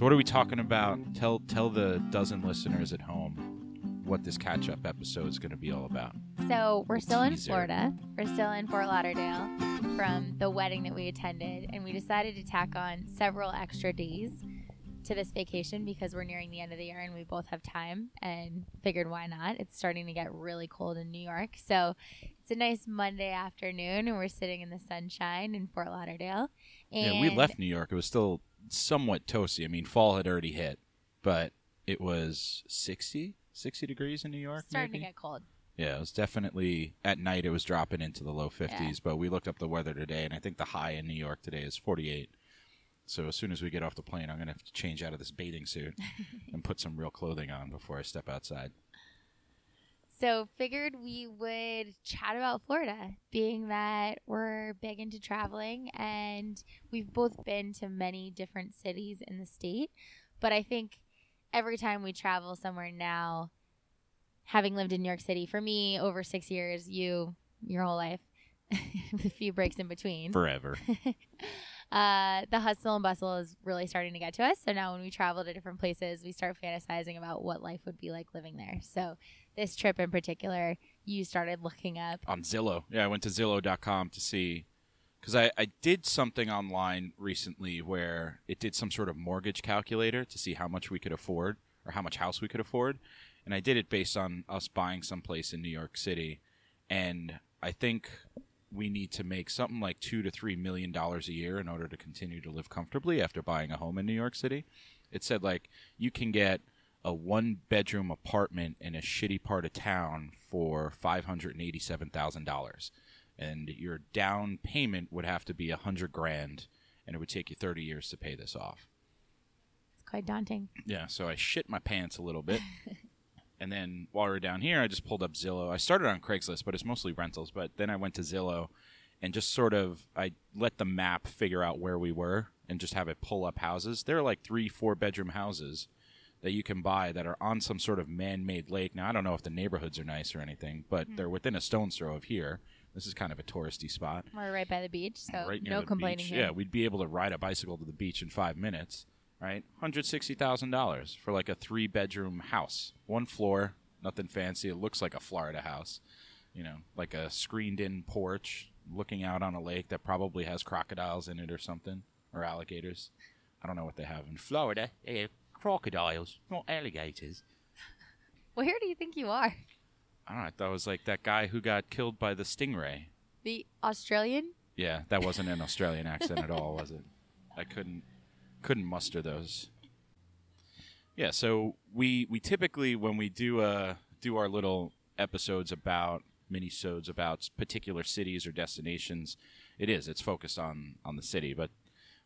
So what are we talking about? Tell tell the dozen listeners at home what this catch up episode is going to be all about. So we're still in Teaser. Florida. We're still in Fort Lauderdale from the wedding that we attended, and we decided to tack on several extra days to this vacation because we're nearing the end of the year and we both have time and figured why not? It's starting to get really cold in New York. So it's a nice Monday afternoon and we're sitting in the sunshine in Fort Lauderdale. And yeah, we left New York. It was still somewhat toasty. I mean, fall had already hit, but it was 60, 60 degrees in New York. starting maybe? to get cold. Yeah, it was definitely at night. It was dropping into the low 50s, but we looked up the weather today, and I think the high in New York today is 48. So as soon as we get off the plane, I'm gonna have to change out of this bathing suit and put some real clothing on before I step outside. So figured we would chat about Florida, being that we're big into traveling and we've both been to many different cities in the state. But I think every time we travel somewhere now, having lived in New York City for me over six years, you your whole life, with a few breaks in between Forever. uh, the hustle and bustle is really starting to get to us. So now when we travel to different places, we start fantasizing about what life would be like living there. So this trip in particular, you started looking up. on Zillow. Yeah, I went to Zillow.com to see because I, I did something online recently where it did some sort of mortgage calculator to see how much we could afford or how much house we could afford. And I did it based on us buying someplace in New York City. And I think we need to make something like two to three million dollars a year in order to continue to live comfortably after buying a home in New York City. It said like you can get a one bedroom apartment in a shitty part of town for five hundred and eighty seven thousand dollars. And your down payment would have to be a hundred grand and it would take you thirty years to pay this off. It's quite daunting. Yeah, so I shit my pants a little bit. and then while we were down here, I just pulled up Zillow. I started on Craigslist, but it's mostly rentals. But then I went to Zillow and just sort of I let the map figure out where we were and just have it pull up houses. There are like three, four bedroom houses that you can buy that are on some sort of man made lake. Now I don't know if the neighborhoods are nice or anything, but mm-hmm. they're within a stone's throw of here. This is kind of a touristy spot We're right by the beach, so right no complaining beach. here. Yeah, we'd be able to ride a bicycle to the beach in five minutes, right? Hundred sixty thousand dollars for like a three bedroom house, one floor, nothing fancy. It looks like a Florida house, you know, like a screened in porch looking out on a lake that probably has crocodiles in it or something, or alligators. I don't know what they have in Florida. They have crocodiles, not alligators. Well where do you think you are? I don't know. I thought it was like that guy who got killed by the stingray. The Australian? Yeah, that wasn't an Australian accent at all, was it? I couldn't couldn't muster those. Yeah, so we we typically when we do uh do our little episodes about mini-sodes about particular cities or destinations, it is it's focused on on the city, but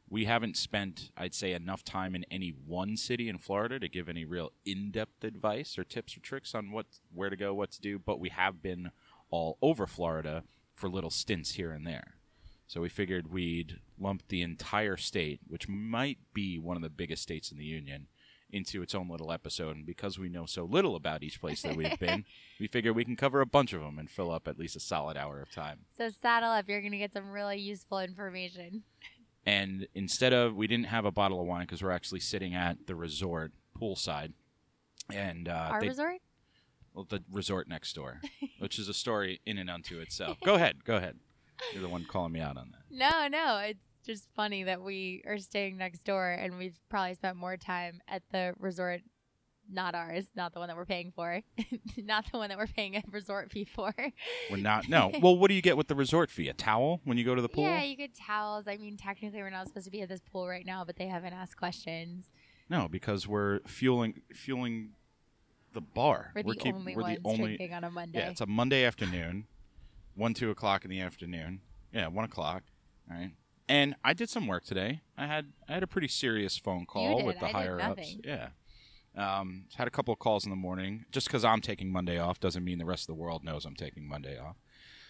we haven't spent I'd say enough time in any one city in Florida to give any real in-depth advice or tips or tricks on what where to go, what to do, but we have been all over Florida for little stints here and there. So we figured we'd lump the entire state, which might be one of the biggest states in the union, into its own little episode. And because we know so little about each place that we've been, we figure we can cover a bunch of them and fill up at least a solid hour of time. So saddle up. You're going to get some really useful information. And instead of, we didn't have a bottle of wine because we're actually sitting at the resort poolside. And uh, Our they- resort? well, the resort next door, which is a story in and unto itself. Go ahead, go ahead. You're the one calling me out on that. No, no. It's just funny that we are staying next door and we've probably spent more time at the resort, not ours, not the one that we're paying for, not the one that we're paying a resort fee for. We're not. No. Well, what do you get with the resort fee? A towel when you go to the pool? Yeah, you get towels. I mean, technically, we're not supposed to be at this pool right now, but they haven't asked questions. No, because we're fueling fueling the bar. We're the keep- only we're ones the only. drinking on a Monday. Yeah, it's a Monday afternoon, one two o'clock in the afternoon. Yeah, one o'clock. All right. And I did some work today. I had I had a pretty serious phone call with the I higher ups. Yeah. Um, had a couple of calls in the morning. Just because I'm taking Monday off doesn't mean the rest of the world knows I'm taking Monday off.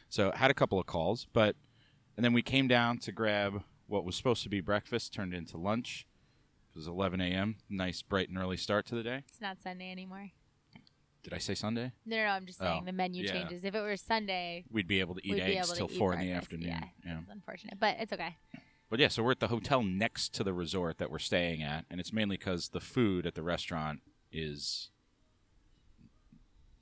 So had a couple of calls, but and then we came down to grab what was supposed to be breakfast, turned into lunch. It was 11 a.m. Nice, bright and early start to the day. it's not Sunday anymore. Did I say Sunday? No, no, no. I'm just saying Oh, the menu yeah. changes. If it were Sunday, We'd be able to eat eggs till four in the afternoon. Yeah, yeah. it's unfortunate, but it's okay. But yeah, so we're at the hotel next to the resort that we're staying at, and it's mainly because the food at the restaurant is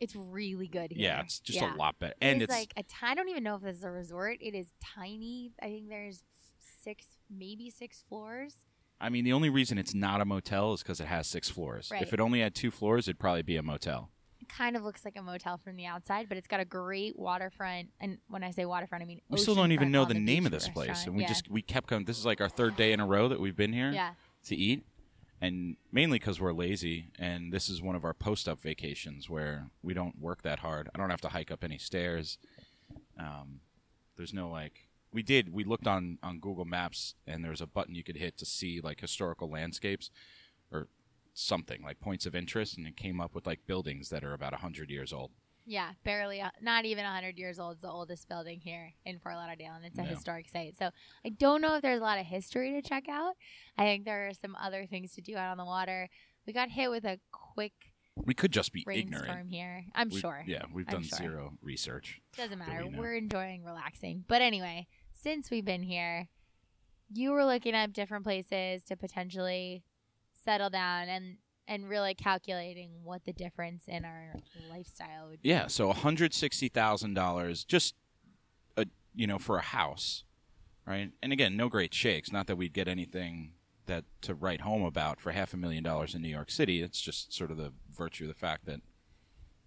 It's really good here. yeah, it's just Yeah. a lot better, and is it's like a t- I don't even know if this is a resort. It is tiny. I think there's six, maybe six floors. I mean, the only reason it's not a motel is because it has six floors. Right. If it only had two floors, it'd probably be a motel. Kind of looks like a motel from the outside, but it's got a great waterfront. And when I say waterfront, I mean We still don't even know the, name of this place, and we yeah. just we kept going. This is like our third day in a row that we've been here yeah. to eat, and mainly because we're lazy. And this is one of our post-up vacations where we don't work that hard. I don't have to hike up any stairs. Um, there's no like we did. We looked on on Google Maps, and there's a button you could hit to see like historical landscapes or something like points of interest, and it came up with like buildings that are about hundred years old. Yeah, barely, not even 100 years old. It's the oldest building here in Fort Lauderdale, and it's a Yeah. historic site. So I don't know if there's a lot of history to check out. I think there are some other things to do out on the water. We got hit with a quick We could just be ignorant. here. I'm We- sure. Yeah, we've I'm done sure. zero research. Doesn't matter. We We're enjoying relaxing. But anyway, since we've been here, you were looking up different places to potentially settle down and and really calculating what the difference in our lifestyle would be. Yeah, so one hundred sixty thousand dollars, just a you know for a house, right? And again, no great shakes. Not that we'd get anything that to write home about for half a million dollars in New York City. It's just sort of the virtue of the fact that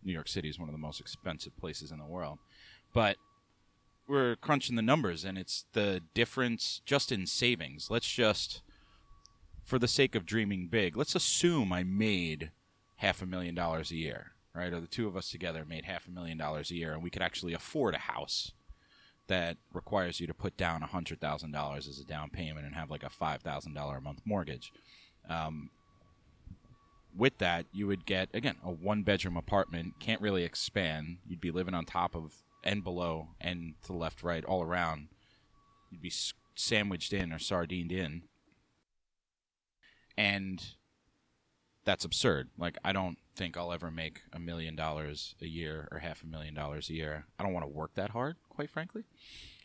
New York City is one of the most expensive places in the world. But we're crunching the numbers, and it's the difference just in savings. Let's just, for the sake of dreaming big, let's assume I made half a million dollars a year, right? Or the two of us together made half a million dollars a year, and we could actually afford a house that requires you to put down hundred thousand dollars as a down payment and have like a five thousand dollar a month mortgage. Um, with that, you would get again a one bedroom apartment, can't really expand. You'd be living on top of and below and to the left, right, all around. You'd be sandwiched in or sardined in, and that's absurd. Like I don't think I'll ever make a million dollars a year or half a million dollars a year. I don't want to work that hard, quite frankly.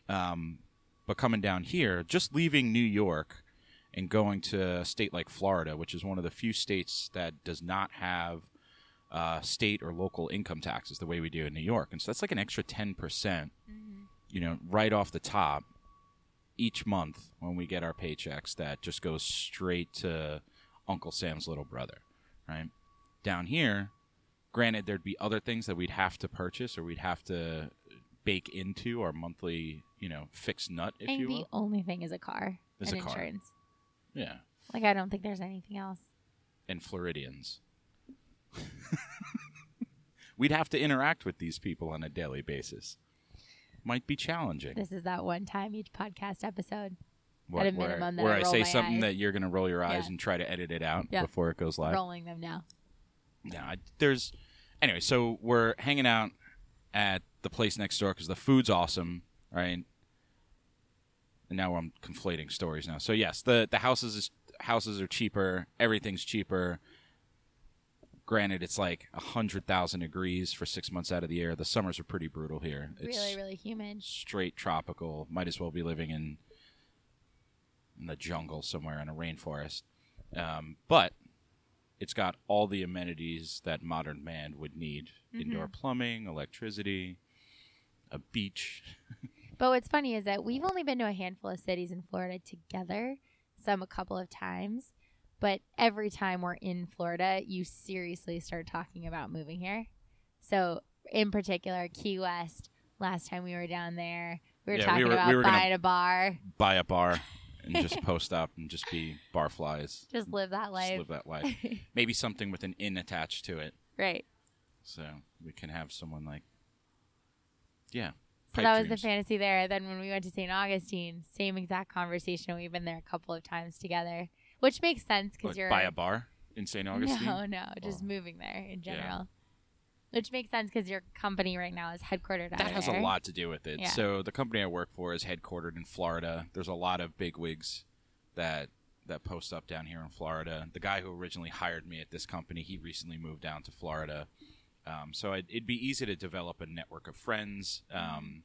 Um, but coming down here, just leaving New York and going to a state like Florida, which is one of the few states that does not have uh, state or local income taxes the way we do in New York, and so that's like an extra ten percent, you know, right off the top each month when we get our paychecks. That just goes straight to Uncle Sam's little brother, right? Down here, granted, there'd be other things that we'd have to purchase or we'd have to bake into our monthly, you know, fixed nut, if and you the only thing is a car Is and a car. insurance. Yeah, Like I don't think there's anything else. and Floridians. We'd have to interact with these people on a daily basis. Might be challenging. This is that one time each podcast episode. What, at a where, minimum that where I I say something eyes. that you're going to roll your eyes Yeah. and try to edit it out before it goes live. Rolling them now. Yeah, I- there's anyway. So we're hanging out at the place next door because the food's awesome, right? And now I'm conflating stories now. So yes, the the houses is, houses are cheaper. Everything's cheaper. Granted, it's like a hundred thousand degrees for six months out of the year. The summers are pretty brutal here. It's really, really humid. straight tropical. Might as well be living in in the jungle somewhere in a rainforest. Um, but it's got all the amenities that modern man would need: indoor plumbing, electricity, a beach. But what's funny is that we've only been to a handful of cities in Florida together, some a couple of times. But every time we're in Florida, you seriously start talking about moving here. So, in particular, Key West. Last time we were down there, we were Yeah, we talking were- about we were buying a bar. Buy a bar and just post up and just be barflies. Just live that Just life. live that life. Maybe something with an inn attached to it, right. so we can have someone like, yeah. So that was the fantasy there. Then when we went to St. Augustine, same exact conversation. We've been there a couple of times together, which makes sense because you're buy a bar in St. Augustine. No, no, just Or- moving there in Yeah. general. Which makes sense because your company right now is headquartered out that has there. a lot to do with it. Yeah. So the company I work for is headquartered in Florida. There's a lot of bigwigs that that post up down here in Florida. The guy who originally hired me at this company, he recently moved down to Florida. Um, so it, it'd be easy to develop a network of friends. Um,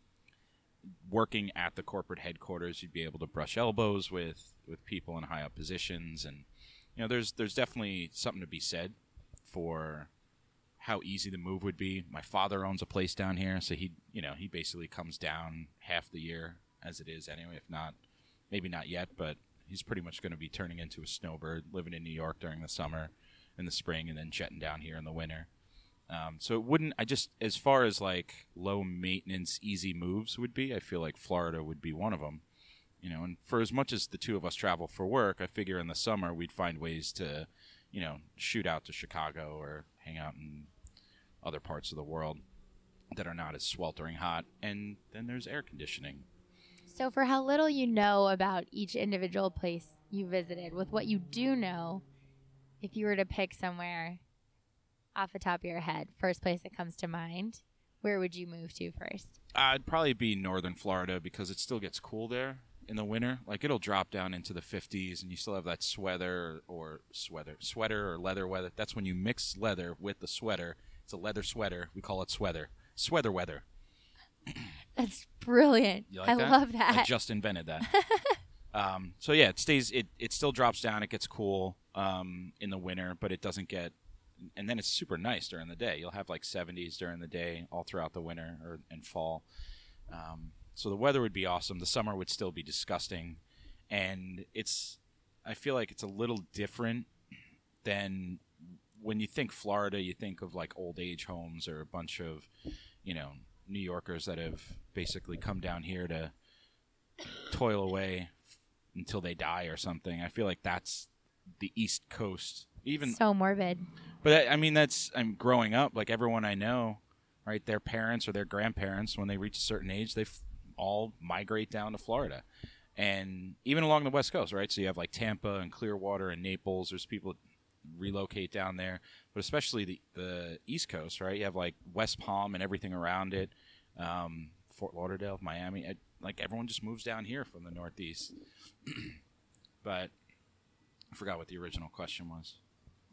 working at the corporate headquarters, you'd be able to brush elbows with with people in high up positions, and you know, there's there's definitely something to be said for how easy the move would be. My father owns a place down here, so he you know he basically comes down half the year as it is anyway. If not, maybe not yet, but he's pretty much going to be turning into a snowbird, living in New York during the summer, in the spring, and then jetting down here in the winter. Um, so it wouldn't. I just as far as like low maintenance, easy moves would be. I feel like Florida would be one of them. You know, and for as much as the two of us travel for work, I figure in the summer we'd find ways to, you know, shoot out to Chicago or hang out in other parts of the world that are not as sweltering hot. And then there's air conditioning. So, for how little you know about each individual place you visited, with what you do know, if you were to pick somewhere off the top of your head, first place that comes to mind, where would you move to first? It'd probably be northern Florida because it still gets cool there in the winter. Like it'll drop down into the 50s, and you still have that sweater or sweater, sweater or leather weather. That's when you mix leather with the sweater. It's a leather sweater. We call it sweater. Sweater weather. That's brilliant. Like I that? love that. I just invented that. um, so yeah, it stays. It it still drops down. It gets cool um, in the winter, but it doesn't get. And then it's super nice during the day. You'll have like 70s during the day, all throughout the winter or and fall. Um, so the weather would be awesome. The summer would still be disgusting, and it's. I feel like it's a little different than when you think Florida. You think of like old age homes or a bunch of, you know, New Yorkers that have basically come down here to toil away until they die or something. I feel like that's the East Coast. Even, so morbid. but I, I mean, that's I'm growing up. Like everyone I know, right? Their parents or their grandparents, when they reach a certain age, they f- all migrate down to Florida, and even along the West Coast, right? So you have like Tampa and Clearwater and Naples. There's people relocate down there, but especially the the East Coast, right? You have like West Palm and everything around it, um, Fort Lauderdale, Miami. It, like everyone just moves down here from the Northeast. but I forgot what the original question was.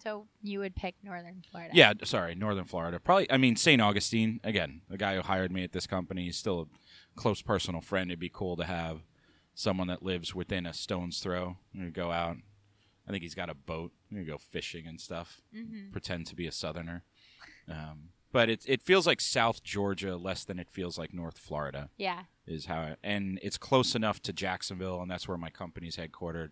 So, you would pick Northern Florida. Yeah, sorry, Northern Florida. Probably, I mean, St. Augustine. Again, the guy who hired me at this company is still a close personal friend. It'd be cool to have someone that lives within a stone's throw. We go out. I think he's got a boat. We go fishing and stuff. hmm Pretend to be a Southerner. Um, but it it feels like South Georgia less than it feels like North Florida Yeah. is how it, and it's close enough to Jacksonville and that's where my company's headquartered.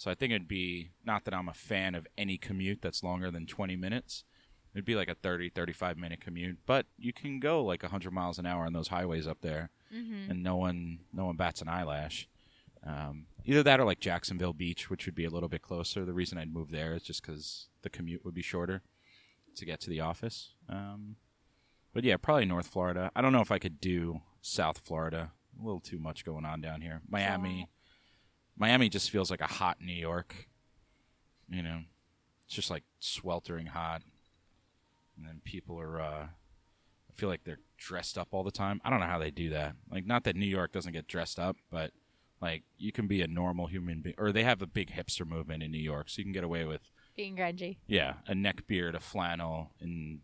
So I think it'd be not that I'm a fan of any commute that's longer than 20 minutes. It'd be like a 30 35 minute commute, but you can go like 100 miles an hour on those highways up there hmm and no one no one bats an eyelash. Um, either that or like Jacksonville Beach, which would be a little bit closer. The reason I'd move there is just because the commute would be shorter to get to the office. Um, but yeah, probably North Florida. I don't know if I could do South Florida. A little too much going on down here. Miami, Miami just feels like a hot New York. You know, it's just like sweltering hot, and then people are. Uh, I feel like they're dressed up all the time. I don't know how they do that. Like, not that New York doesn't get dressed up, but like you can be a normal human being, or they have a big hipster movement in New York, so you can get away with Being grungy. yeah, a neck beard, a flannel, and,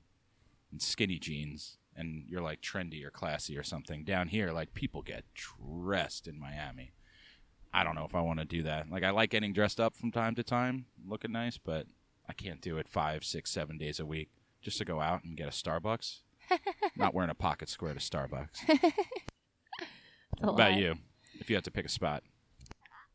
and skinny jeans, and you're like trendy or classy or something. Down here, like people get dressed in Miami. I don't know if I want to do that. Like I like getting dressed up from time to time, looking nice, but I can't do it five, six, seven days a week just to go out and get a Starbucks. Not wearing a pocket square to Starbucks. What about you? If you had to pick a spot,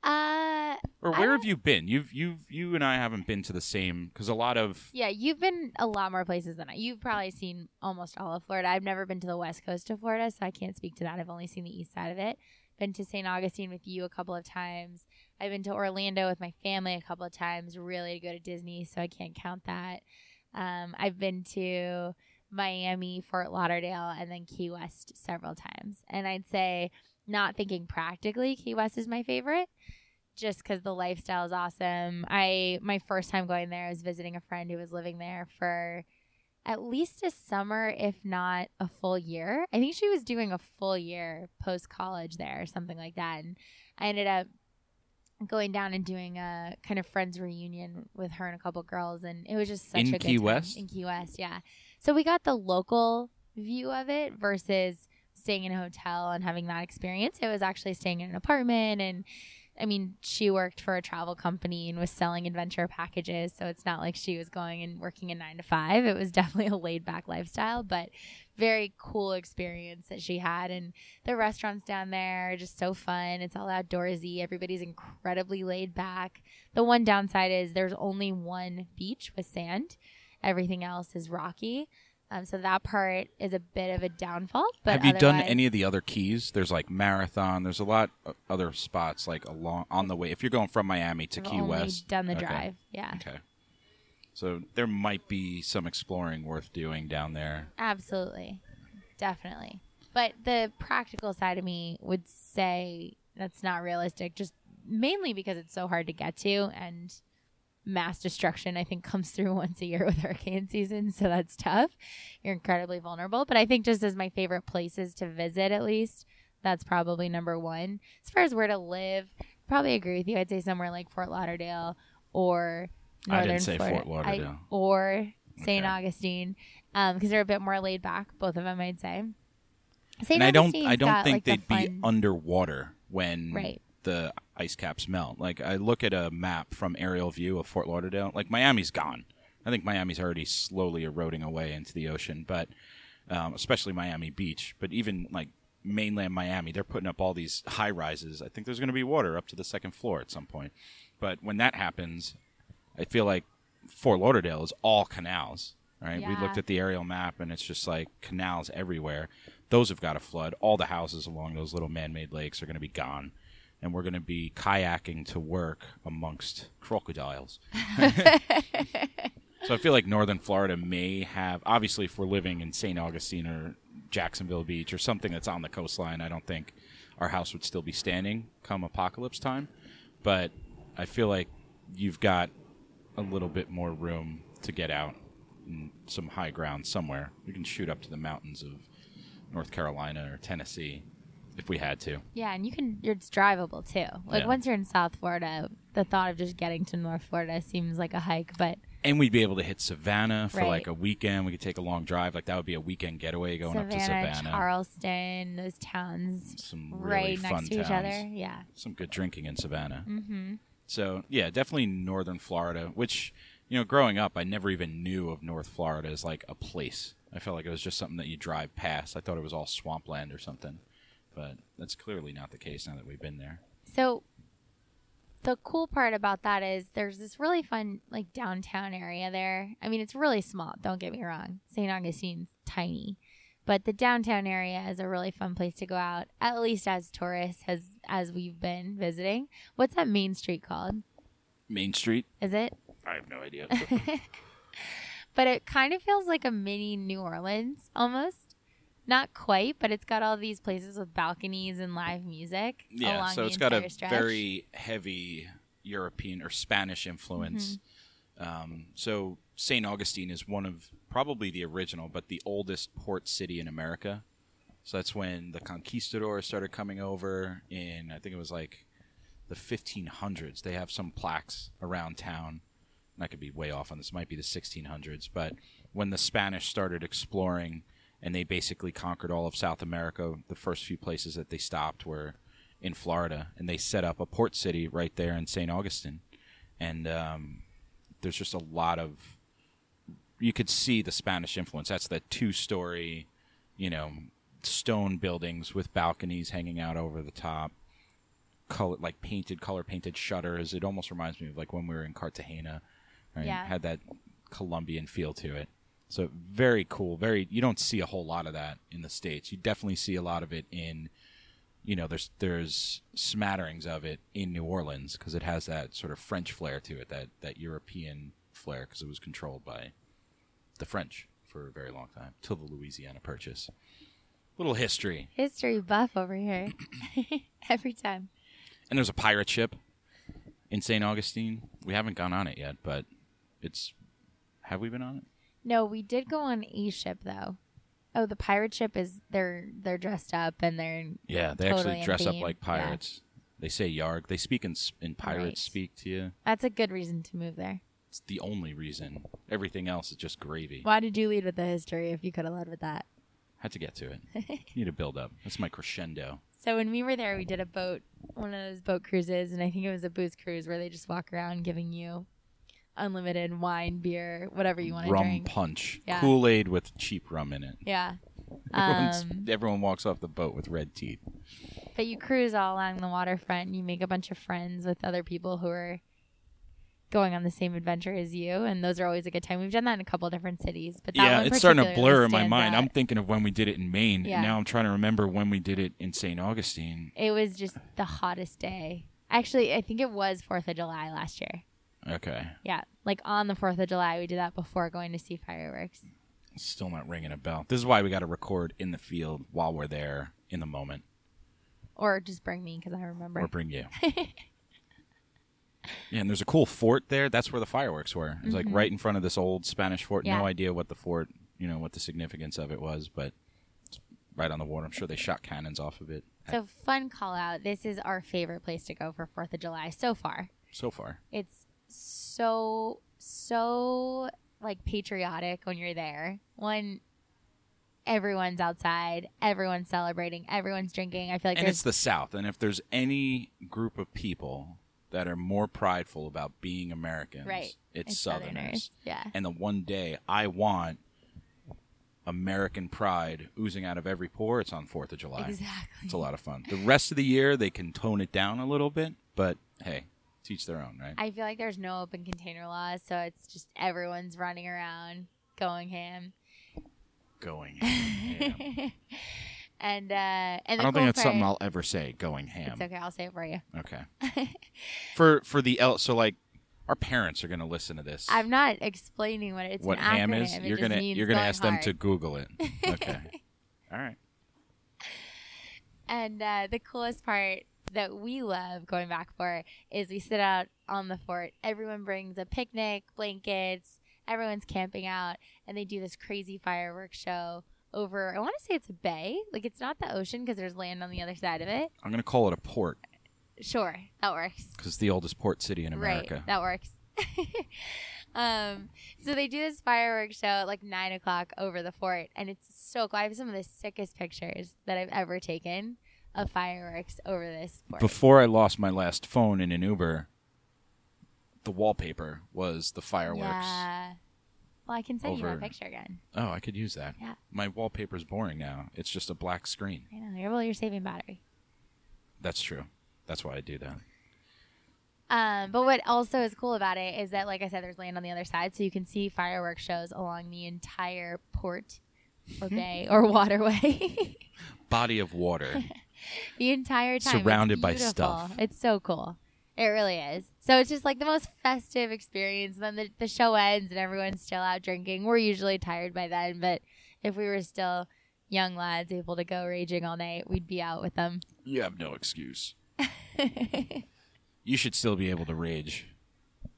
Uh, or where have you been? You've you've you and I haven't been to the same because a lot of yeah, you've been a lot more places than I. You've probably seen almost all of Florida. I've never been to the west coast of Florida, so I can't speak to that. I've only seen the east side of it. Been to St. Augustine with you a couple of times. I've been to Orlando with my family a couple of times, really to go to Disney, so I can't count that. Um, I've been to Miami, Fort Lauderdale, and then Key West several times. And I'd say, not thinking practically, Key West is my favorite just because the lifestyle is awesome. I my first time going there, I was visiting a friend who was living there for at least a summer, if not a full year. I think she was doing a full year post college there or something like that. And I ended up going down and doing a kind of friends reunion with her and a couple girls, and it was just such In a good Key. West? In Key West, yeah. So we got the local view of it versus staying in a hotel and having that experience. It was actually staying in an apartment and I mean, she worked for a travel company and was selling adventure packages. So it's not like she was going and working a nine to five. It was definitely a laid back lifestyle, but very cool experience that she had. And the restaurants down there are just so fun. It's all outdoorsy. Everybody's incredibly laid back. The one downside is there's only one beach with sand, everything else is rocky. Um, so that part is a bit of a downfall. But Have you done any of the other keys? There's like Marathon. There's a lot of other spots like along on the way. If you're going from Miami to I've Key West, Done the Okay. drive. Yeah. Okay. So there might be some exploring worth doing down there. Absolutely. Definitely. But the practical side of me would say that's not realistic, just mainly because it's so hard to get to and mass destruction I think comes through once a year with hurricane season, so that's tough. You're incredibly vulnerable, but I think just as my favorite places to visit at least, that's probably number 1. As far as where to live, probably agree with you. I'd say somewhere like Fort Lauderdale or I didn't Northern say Florida. Fort I- or St. Okay. Augustine um, because they're a bit more laid back. Both of them, I'd say. St. and I don't I don't got, think like, they'd be fun- underwater when Right. The ice caps melt. Like I look at a map from aerial view of Fort Lauderdale, like Miami's gone. I think Miami's already slowly eroding away into the ocean, but um, especially Miami Beach. But even like mainland Miami, they're putting up all these high rises. I think there's going to be water up to the second floor at some point. But when that happens, I feel like Fort Lauderdale is all canals. Right? We looked at the aerial map, and it's just like canals everywhere. Those have got to flood. All the houses along those little man-made lakes are going to be gone, and we're going to be kayaking to work amongst crocodiles. so I feel like northern Florida may have. Obviously, if we're living in St. Augustine or Jacksonville Beach or something that's on the coastline, I don't think our house would still be standing come apocalypse time. But I feel like you've got a little bit more room to get out and some high ground somewhere. You can shoot up to the mountains of North Carolina or Tennessee if we had to. Yeah, and you can. It's drivable too. Like Yeah. once you're in South Florida, the thought of just getting to North Florida seems like a hike. But And we'd be able to hit Savannah for Right. like a weekend. We could take a long drive. Like that would be a weekend getaway going up to Savannah, Savannah. Charleston, those towns Some really right fun next to towns. each other. Yeah. Some good drinking in Savannah. Mm-hmm. So yeah, definitely northern Florida. Which you know, growing up, I never even knew of North Florida as like a place. I felt like it was just something that you drive past. I thought it was all swampland or something, but that's clearly not the case now that we've been there. So the cool part about that is there's this really fun like downtown area there. I mean, it's really small. Don't get me wrong. St. Augustine's tiny, but the downtown area is a really fun place to go out. At least as tourists, as as we've been visiting. What's that main street called? Main Street. Is it? I have no idea. But it kind of feels like a mini New Orleans almost. Not quite, but it's got all these places with balconies and live music. yeah, along so it's got a stretch. very heavy European or Spanish influence. Mm-hmm. Um, so St. Augustine is one of probably the original, but the oldest port city in America. So that's when the conquistadors started coming over in, I think it was like the 1500s. They have some plaques around town. And I could be way off on this. It might be the 1600s. But when the Spanish started exploring and they basically conquered all of South America, the first few places that they stopped were in Florida. And they set up a port city right there in St. Augustine. And um, there's just a lot of. You could see the Spanish influence. That's the two story, you know, stone buildings with balconies hanging out over the top color like painted color painted shutters it almost reminds me of like when we were in cartagena right? Yeah. had that colombian feel to it so very cool very you don't see a whole lot of that in the states you definitely see a lot of it in you know there's there's smatterings of it in new orleans because it has that sort of french flair to it that that european flair because it was controlled by the french for a very long time till the louisiana purchase little history History buff over here. Every time. And there's a pirate ship in St. Augustine. We haven't gone on it yet, but it's. Have we been on it? No, we did go on a ship though. Oh, the pirate ship is they're they're dressed up and they're Yeah, they Totally actually dress up like yeah. pirates. They say yarg. They speak in in pirate Right. speak to you. that's a good reason to move there. It's the only reason. Everything else is just gravy. Why did you lead with the history if you could have led with that? Had to get to it. Need a build up. That's my crescendo. So when we were there, we did a boat, one of those boat cruises, and I think it was a booze cruise where they just walk around giving you unlimited wine, beer, whatever you want to do. rum drink. punch, Yeah. Kool Aid with cheap rum in it. Yeah. Um, everyone walks off the boat with red teeth. But you cruise all along the waterfront and you make a bunch of friends with other people who are going on the same adventure as you, and those are always a good time. We've done that in a couple different cities, but that Yeah, one it's starting to blur in my mind. out. I'm thinking of when we did it in Maine. Yeah. And now I'm trying to remember when we did it in St. Augustine. It was just the hottest day. Actually, I think it was Fourth of July last year. Okay. Yeah, like on the Fourth of July, we did that before going to see fireworks. Still not ringing a bell. This is why we got to record in the field while we're there in the moment, Or just bring me because I remember. or bring you. yeah, and there's a cool fort there. That's where the fireworks were. It's like right in front of this old Spanish fort. Mm-hmm. Yeah. No idea what the fort, you know, what the significance of it was, but it's right on the water. I'm sure they shot cannons off of it. So fun call out. This is our favorite place to go for Fourth of July so far. So far, It's so so like patriotic when you're there. When everyone's outside, everyone's celebrating, everyone's drinking. I feel like and it's the South. And if there's any group of people that are more prideful about being Americans, right. it's, Southerners. Yeah. And the one day I want American pride oozing out of every pore, it's on Fourth of July. Exactly. It's a lot of fun. The rest of the year they can tone it down a little bit, but hey, teach their own, right? I feel like there's no open container laws, so it's just everyone's running around going ham. Going ham. and uh and I don't cool think that's something I'll ever say. Going ham. It's okay, I'll say it for you. Okay. for for the el- so like our parents are going to listen to this. I'm not explaining what it's what an ham acronym. is? It You're gonna you're gonna going ask them to Google it. Okay. All right. And uh, the coolest part that we love going back for is we sit out on the fort. Everyone brings a picnic, blankets, everyone's camping out, and they do this crazy fireworks show over, I want to say it's a bay. Like it's not the ocean because there's land on the other side of it. I'm going to call it a port Sure, that works. because it's the oldest port city in America. Right, that works. um, so they do this fireworks show at like nine o'clock over the fort, and it's so cool. I have some of the sickest pictures that I've ever taken of fireworks over this fort. Before I lost my last phone in an Uber, the wallpaper was the fireworks. Yeah. Well, I can send you a picture again. Oh, I could use that. Yeah. My wallpaper's boring now. It's just a black screen. I know. You're, well, you're saving battery. That's true. That's why I do that. Um, but what also is cool about it is that, like I said, there's land on the other side, so you can see fireworks shows along the entire port or bay or waterway. Body of water. the entire time. Surrounded by stuff. It's so cool. It really is. So it's just like the most festive experience. And then the, the show ends and everyone's still out drinking. We're usually tired by then, but if we were still young lads able to go raging all night, we'd be out with them. you have no excuse. You should still be able to rage.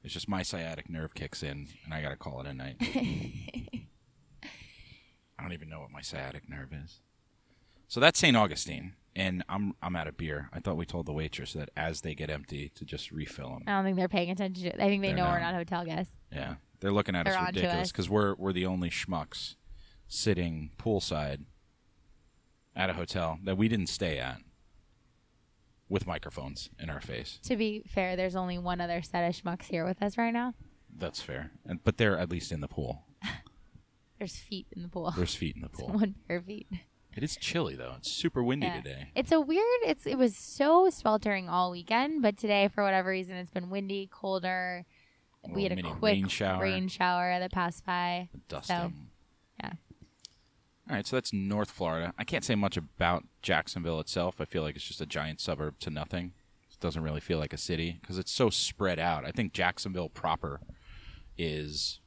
It's just my sciatic nerve kicks in, and I got to call it a night. I don't even know what my sciatic nerve is. So that's St. Augustine, and I'm I'm out of beer. I thought we told the waitress that as they get empty to just refill them. I don't think they're paying attention to it. I think they They're know we're not. not hotel guests. Yeah, they're looking at They're us ridiculous because we're we're the only schmucks sitting poolside at a hotel that we didn't stay at with microphones in our face. To be fair, there's only one other set of schmucks here with us right now. That's fair, and but they're at least in the pool. There's feet in the pool. There's feet in the pool. one pair of feet. It is chilly though. It's super windy Yeah. today. It's a weird. It's it was so sweltering all weekend, but today for whatever reason it's been windy, colder. we had a quick rain shower. rain shower that passed by. Dusting. yeah. All right, so that's North Florida. I can't say much about Jacksonville itself. I feel like it's just a giant suburb to nothing. It doesn't really feel like a city because it's so spread out. I think Jacksonville proper is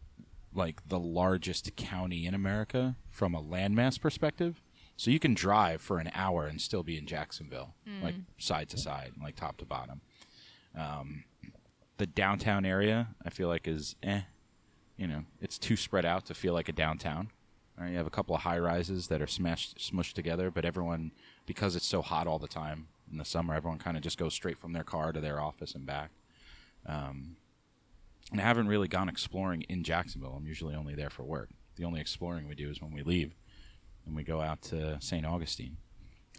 like the largest county in America from a landmass perspective. So you can drive for an hour and still be in Jacksonville, like side to side, like top to bottom. Um, the downtown area, I feel like, is eh. You know, it's too spread out to feel like a downtown. Right, you have a couple of high rises that are smashed, smushed together, but everyone, because it's so hot all the time in the summer, everyone kind of just goes straight from their car to their office and back. Um, and I haven't really gone exploring in Jacksonville. I'm usually only there for work. The only exploring we do is when we leave. And we go out to St. Augustine.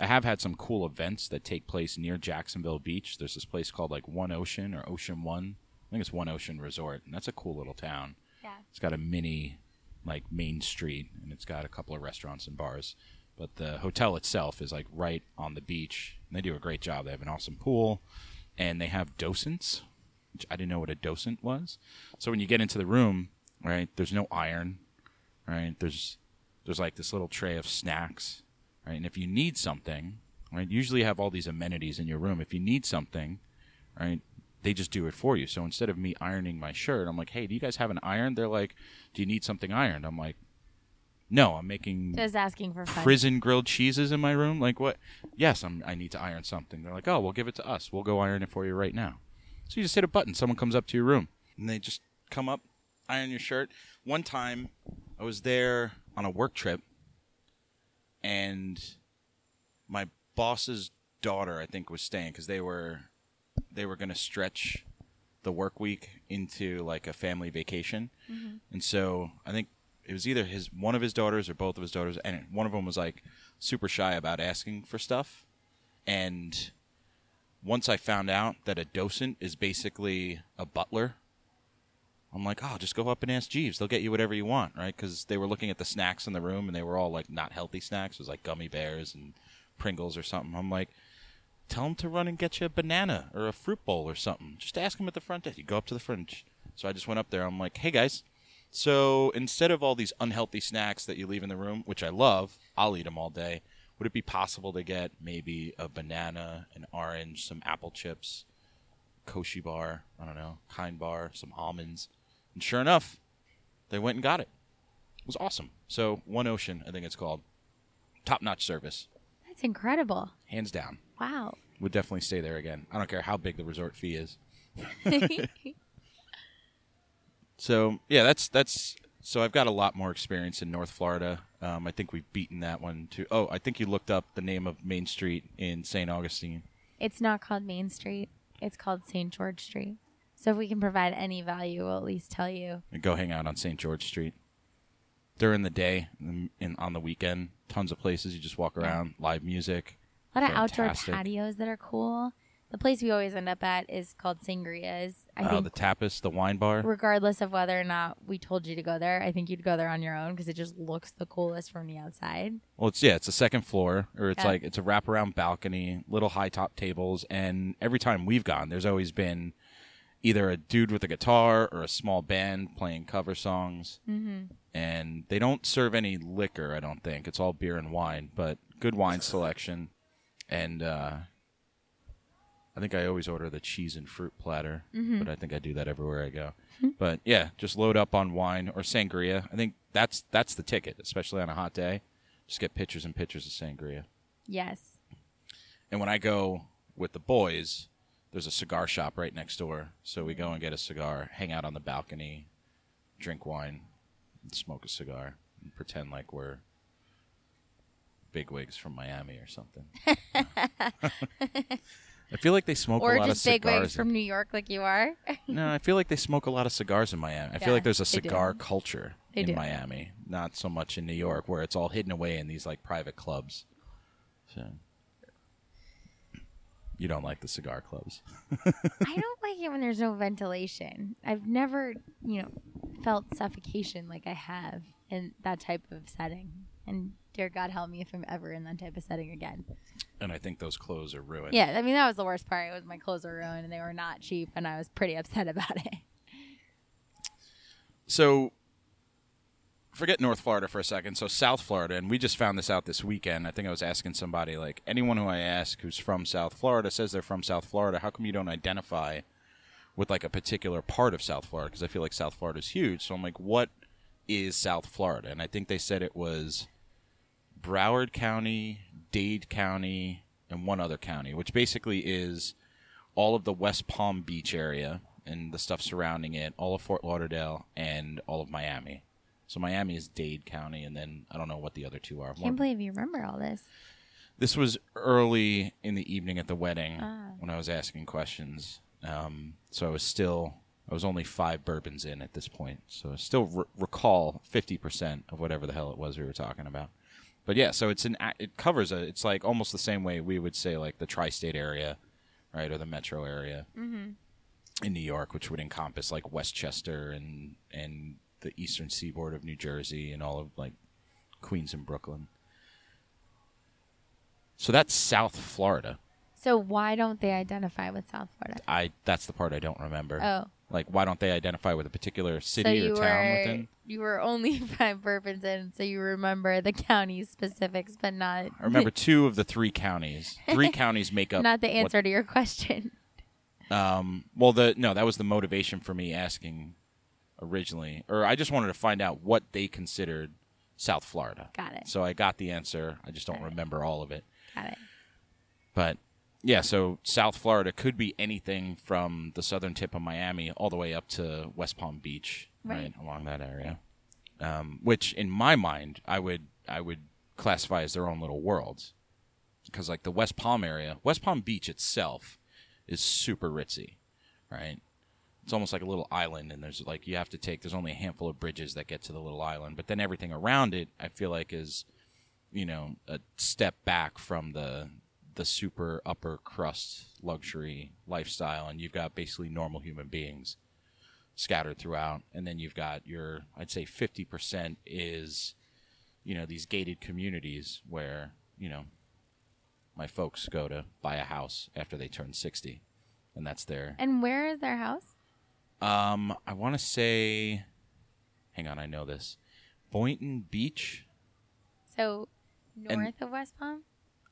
I have had some cool events that take place near Jacksonville Beach. There's this place called like One Ocean or Ocean One. I think it's One Ocean Resort, and that's a cool little town. Yeah. It's got a mini like main street and it's got a couple of restaurants and bars. But the hotel itself is like right on the beach. And they do a great job. They have an awesome pool and they have docents, which I didn't know what a docent was. So when you get into the room, right, there's no iron, right? There's there's like this little tray of snacks, right? And if you need something, right, usually you have all these amenities in your room. If you need something, right, they just do it for you. So instead of me ironing my shirt, I'm like, hey, do you guys have an iron? They're like, do you need something ironed? I'm like, no, I'm making Just asking for fun. prison grilled cheeses in my room. Like what? Yes, I'm. I need to iron something. They're like, oh, well, give it to us. We'll go iron it for you right now. So you just hit a button. Someone comes up to your room and they just come up, iron your shirt. One time, I was there on a work trip, and my boss's daughter, I think, was staying because they were they were going to stretch the work week into like a family vacation, mm-hmm. and so I think it was either his one of his daughters or both of his daughters, and one of them was like super shy about asking for stuff, and once I found out that a docent is basically a butler, I'm like, oh, just go up and ask Jeeves. They'll get you whatever you want, right? Because they were looking at the snacks in the room, and they were all like not healthy snacks. It was like gummy bears and Pringles or something. I'm like, tell them to run and get you a banana or a fruit bowl or something. Just ask them at the front desk. You go up to the front. So I just went up there. I'm like, hey guys, so instead of all these unhealthy snacks that you leave in the room, which I love, I'll eat them all day. Would it be possible to get maybe a banana, an orange, some apple chips, Kashi bar, I don't know, Kind bar, some almonds? And sure enough, they went and got it. It was awesome. So One Ocean, I think it's called, top notch service, That's incredible. hands down. Wow. Would definitely stay there again. I don't care how big the resort fee is. So yeah, that's that's. So I've got a lot more experience in North Florida. Um, I think we've beaten that one too. Oh, I think you looked up the name of Main Street in St. Augustine. it's not called Main Street. It's called St. George Street. So if we can provide any value, we'll at least tell you. And go hang out on St. George Street during the day and, on the weekend. Tons of places you just walk around, live music. A lot of outdoor patios that are cool. The place we always end up at is called Sangria's. I Uh, think, the tapas, the wine bar. regardless of whether or not we told you to go there, I think you'd go there on your own because it just looks the coolest from the outside. Well, it's yeah, it's a second floor, or it's Yeah. like it's a wraparound balcony, little high top tables, and every time we've gone, there's always been either a dude with a guitar or a small band playing cover songs, mm-hmm. and they don't serve any liquor. I don't think it's all beer and wine, but good wine selection, and uh, I think I always order the cheese and fruit platter, but I think I do that everywhere I go. But yeah, just load up on wine or sangria. I think that's that's the ticket, especially on a hot day. Just get pitchers and pitchers of sangria. Yes. And when I go with the boys, there's a cigar shop right next door. So we go and get a cigar, hang out on the balcony, drink wine, and smoke a cigar, and pretend like we're bigwigs from Miami or something. I feel like they smoke Or a lot just of big cigars. wigs from New York like you are. No, I feel like they smoke a lot of cigars in Miami. I feel like there's a they do. cigar culture They in do. Miami, not so much in New York, where it's all hidden away in these like private clubs. So you don't like the cigar clubs. I don't like it when there's no ventilation. I've never, you know, felt suffocation like I have in that type of setting. And dear God help me if I'm ever in that type of setting again. And I think those clothes are ruined. Yeah, I mean that was the worst part. It was my clothes were ruined and they were not cheap, and I was pretty upset about it. So forget North Florida for a second. So South Florida, and we just found this out this weekend. I think I was asking somebody like anyone who I ask who's from South Florida says they're from South Florida. How come you don't identify with like a particular part of South Florida? Because I feel like South Florida is huge. So I'm like, what is South Florida? And I think they said it was Broward County, Dade County, and one other county, which basically is all of the West Palm Beach area and the stuff surrounding it, all of Fort Lauderdale, and all of Miami. So Miami is Dade County, and then I don't know what the other two are. I Can't believe you remember all this. This was early in the evening at the wedding Ah. when I was asking questions. Um, so I was still, I was only five bourbons in at this point. So I still re- recall 50% of whatever the hell it was we were talking about. but yeah, so it's an, it covers a it's like almost the same way we would say like the tri-state area, right, or the metro area Mm-hmm. in New York, which would encompass like Westchester and and the eastern seaboard of New Jersey and all of like Queens and Brooklyn. So that's South Florida. So why don't they identify with South Florida? I that's the part I don't remember. Oh, Like why don't they identify with a particular city you or town were within? you were only five in, so you remember the county specifics, but not I remember two of the three counties. Three counties make up not the what- answer to your question. Um, well, the no, that was the motivation for me asking originally, or I just wanted to find out what they considered South Florida. Got it. So I got the answer. I just don't Got it. remember all of it. Got it. But yeah, so South Florida could be anything from the southern tip of Miami all the way up to West Palm Beach, right, Right. along that area. Um, which, in my mind, I would I would classify as their own little worlds, because like the West Palm area, West Palm Beach itself is super ritzy, right? It's almost like a little island, and there's like you have to take. There's only a handful of bridges that get to the little island, but then everything around it, I feel like is you know a step back from the the super upper crust luxury lifestyle and you've got basically normal human beings scattered throughout and then you've got your i'd say 50% is you know these gated communities where you know my folks go to buy a house after they turn 60 and that's their And where is their house? Um i want to say hang on i know this boynton beach So And- north of West Palm.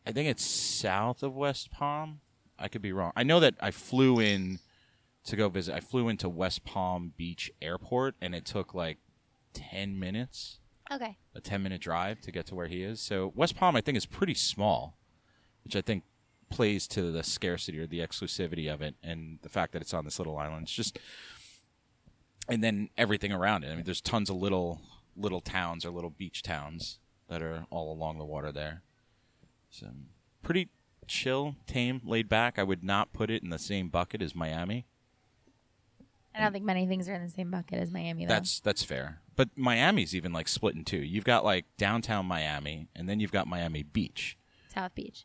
I think it's south of West Palm. I could be wrong. I know that I flew in to go visit. I flew into West Palm Beach Airport, and it took like ten minutes, Okay. a ten minute drive to get to where he is. So West Palm, I think, is pretty small, which I think plays to the scarcity or the exclusivity of it, and the fact that it's on this little island. It's just, and then everything around it. I mean, there's tons of little little towns or little beach towns that are all along the water there. So pretty chill, tame, laid back. I would not put it in the same bucket as Miami. I don't think many things are in the same bucket as Miami, though. That's that's fair. But Miami's even like split in two. You've got like downtown Miami, and then you've got Miami Beach, South Beach.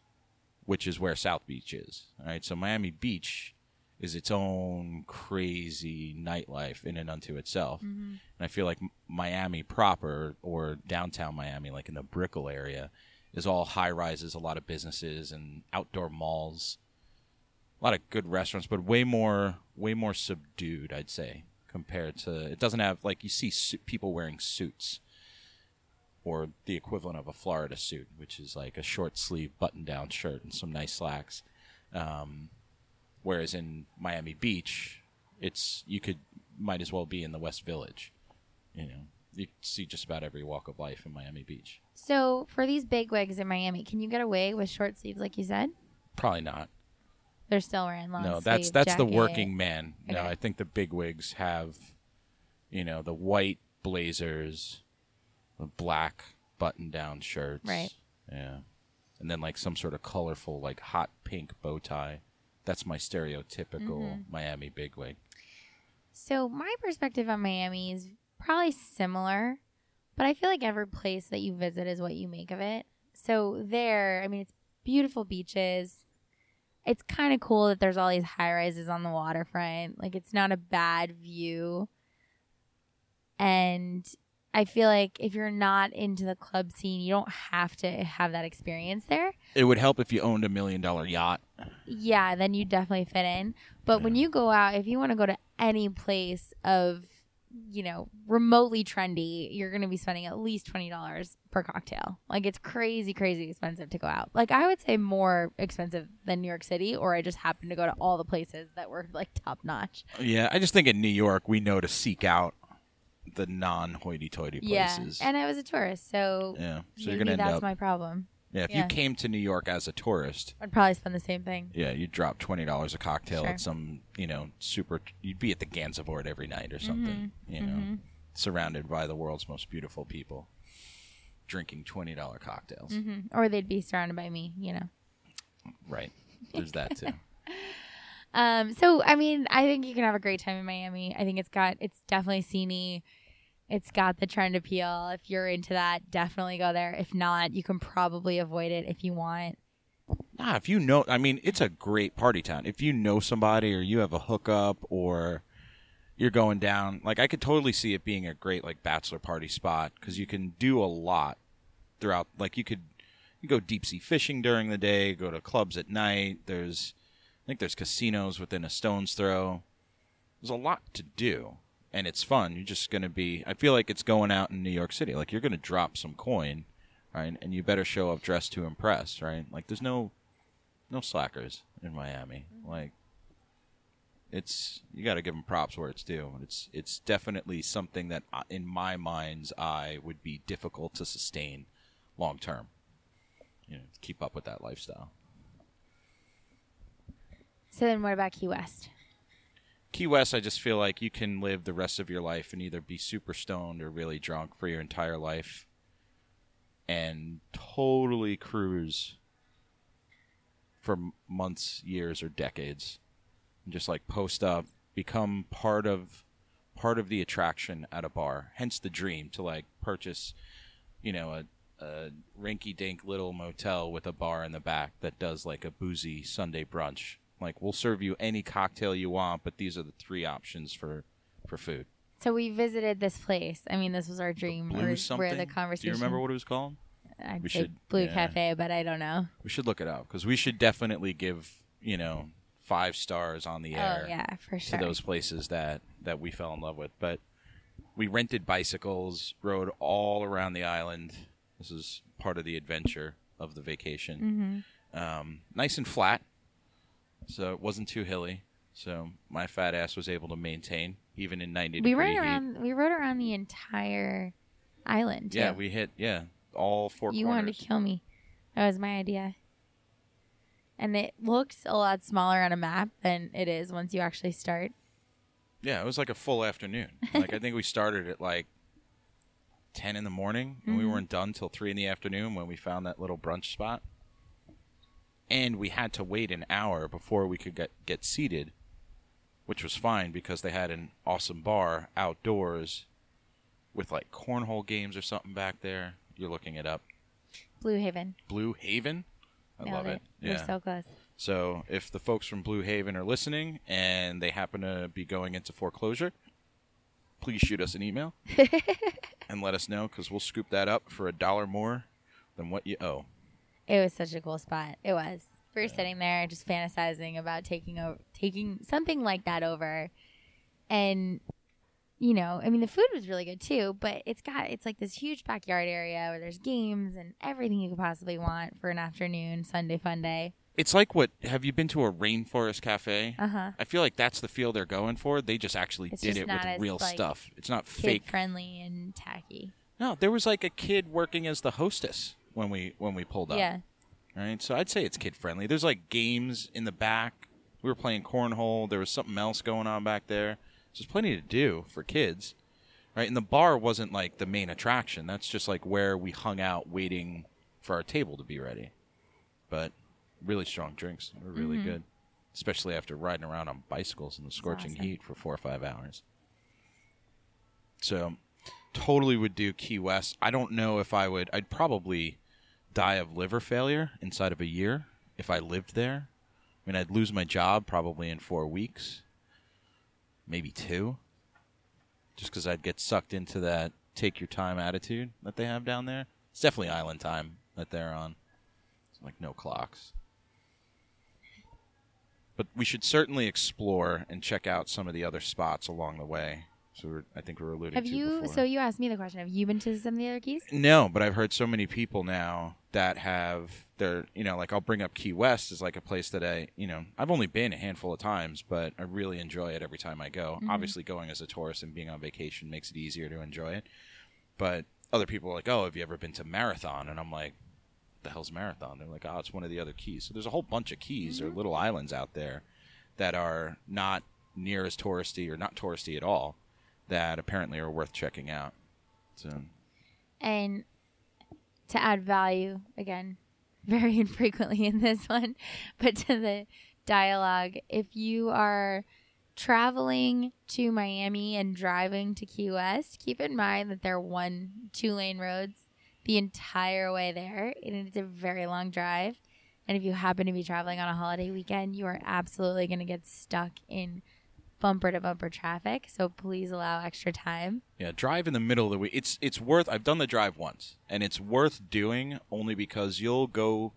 which is where South Beach is. All right, so Miami Beach is its own crazy nightlife in and unto itself. And I feel like Miami proper or downtown Miami, like in the Brickell area, is all high rises, a lot of businesses and outdoor malls, a lot of good restaurants, but way more, way more subdued, I'd say, compared to. It doesn't have like you see su- people wearing suits, or the equivalent of a Florida suit, which is like a short sleeve button down shirt and some nice slacks. Um, whereas in Miami Beach, it's you could might as well be in the West Village. You know, you see just about every walk of life in Miami Beach. So for these big wigs in Miami, can you get away with short sleeves like you said? Probably not. They're still wearing long sleeves. no, that's that's the working man. No, I think the big wigs have, you know, the white blazers, the black button-down shirts. Right. Yeah, and then like some sort of colorful, like hot pink bow tie. That's my stereotypical Mm-hmm. Miami bigwig. So my perspective on Miami is probably similar, but I feel like every place that you visit is what you make of it. So there, I mean, it's beautiful beaches. It's kind of cool that there's all these high rises on the waterfront. Like it's not a bad view. And I feel like if you're not into the club scene, you don't have to have that experience there. It would help if you owned a million dollar yacht. yeah, then you definitely fit in. But when you go out, if you want to go to any place of, you know, remotely trendy, you're going to be spending at least $20 per cocktail. Like it's crazy, crazy expensive to go out. Like I would say more expensive than New York City, or I just happened to go to all the places that were like top notch. Yeah, I just think in New York we know to seek out the non hoity-toity Yeah. places. And I was a tourist, so yeah, so maybe you're gonna end that's up. my problem. yeah, if yeah. you came to New York as a tourist, I'd probably spend the same thing. yeah, you'd drop twenty dollars a cocktail Sure. at some, you know, super. You'd be at the Gansevoort every night or something. Mm-hmm. You know, surrounded by the world's most beautiful people, drinking twenty dollar cocktails. hmm Or they'd be surrounded by me, you know. Right. There's that too. Um, so I mean, I think you can have a great time in Miami. I think it's got it's definitely sceney. It's got the trend appeal. If you're into that, definitely go there. If not, you can probably avoid it if you want. Nah, if you know, I mean, it's a great party town. If you know somebody or you have a hookup or you're going down, like I could totally see it being a great like bachelor party spot because you can do a lot throughout. Like you could you go deep sea fishing during the day, go to clubs at night. There's I think there's casinos within a stone's throw. There's a lot to do, and it's fun. You're just gonna be. I feel like it's going out in New York City. Like you're gonna drop some coin, right? And you better show up dressed to impress, right? Like there's no no slackers in Miami. Like it's you got to give them props where it's due. It's it's definitely something that uh, in my mind's eye would be difficult to sustain long term. You know, keep up with that lifestyle. So then, what about Key West? Key West, I just feel like you can live the rest of your life and either be super stoned or really drunk for your entire life and totally cruise for months, years, or decades. And just like post up, become part of part of the attraction at a bar. Hence the dream to like purchase, you know, a, a rinky dink little motel with a bar in the back that does like a boozy Sunday brunch. Like we'll serve you any cocktail you want, but these are the three options for for food. So we visited this place. I mean, this was our dream. Blue Where, something. where the Do you remember what it was called? I'd we should- Blue yeah. Cafe, but I don't know. We should look it up because we should definitely give you know five stars on the air Oh yeah, for sure. to those places that that we fell in love with. But we rented bicycles, rode all around the island. This is part of the adventure of the vacation. hmm Um, nice and flat, so it wasn't too hilly. So my fat ass was able to maintain even in ninety We rode heat. around. We rode around the entire island. Too. Yeah, we hit yeah all four you corners. wanted to kill me. That was my idea. And it looked a lot smaller on a map than it is once you actually start. Yeah, it was like a full afternoon. Like I think we started at like ten in the morning, and we Mhm. weren't done till three in the afternoon when we found that little brunch spot. And we had to wait an hour before we could get get seated, which was fine because they had an awesome bar outdoors with like cornhole games or something back there. You're looking it up. Blue Heaven. Blue Heaven. I Nailed love it. We're Yeah. so close. So if the folks from Blue Heaven are listening and they happen to be going into foreclosure, please shoot us an email and let us know because we'll scoop that up for a dollar more than what you owe. It was such a cool spot. It was. We were sitting there just fantasizing about taking over, taking something like that over, and you know, I mean, the food was really good too. But it's got it's like this huge backyard area where there's games and everything you could possibly want for an afternoon Sunday fun day. It's like what have you been to a rainforest cafe? Uh huh. I feel like that's the feel they're going for. They just actually It's did just it with real like, stuff. It's not fake. friendly and tacky. No, there was like a kid working as the hostess when we when we pulled up. Yeah. Right, so I'd say it's kid friendly. There's like games in the back. We were playing cornhole. There was something else going on back there. So there's plenty to do for kids, right? And the bar wasn't like the main attraction. That's just like where we hung out, waiting for our table to be ready. But really strong drinks. They were really Mhm. good, especially after riding around on bicycles in the scorching awesome. heat for four or five hours. So, totally would do Key West. I don't know if I would. I'd probably die of liver failure inside of a year if I lived there. I mean, I'd lose my job probably in four weeks, maybe two, just because I'd get sucked into that take your time attitude that they have down there. It's definitely island time that they're on. It's like no clocks. But we should certainly explore and check out some of the other spots along the way. So we're, I think we were alluding Have to you? before. So you asked me the question. Have you been to some of the other keys? No, but I've heard so many people now that have their, you know, like I'll bring up Key West as like a place that I, you know, I've only been a handful of times, but I really enjoy it every time I go. Mhm. Obviously, going as a tourist and being on vacation makes it easier to enjoy it. But other people are like, "Oh, have you ever been to Marathon?" And I'm like, "The hell's Marathon?" They're like, "Oh, it's one of the other keys." So there's a whole bunch of keys or little islands out there that are not near as touristy or not touristy at all that apparently are worth checking out. So And to add value, again, very infrequently in this one, but to the dialogue, if you are traveling to Miami and driving to Key West, keep in mind that they're one, two lane roads the entire way there. And it's a very long drive. And if you happen to be traveling on a holiday weekend, you are absolutely going to get stuck in bumper to bumper traffic. So please allow extra time. Yeah, drive in the middle of the week. It's it's worth. I've done the drive once, and it's worth doing only because you'll go.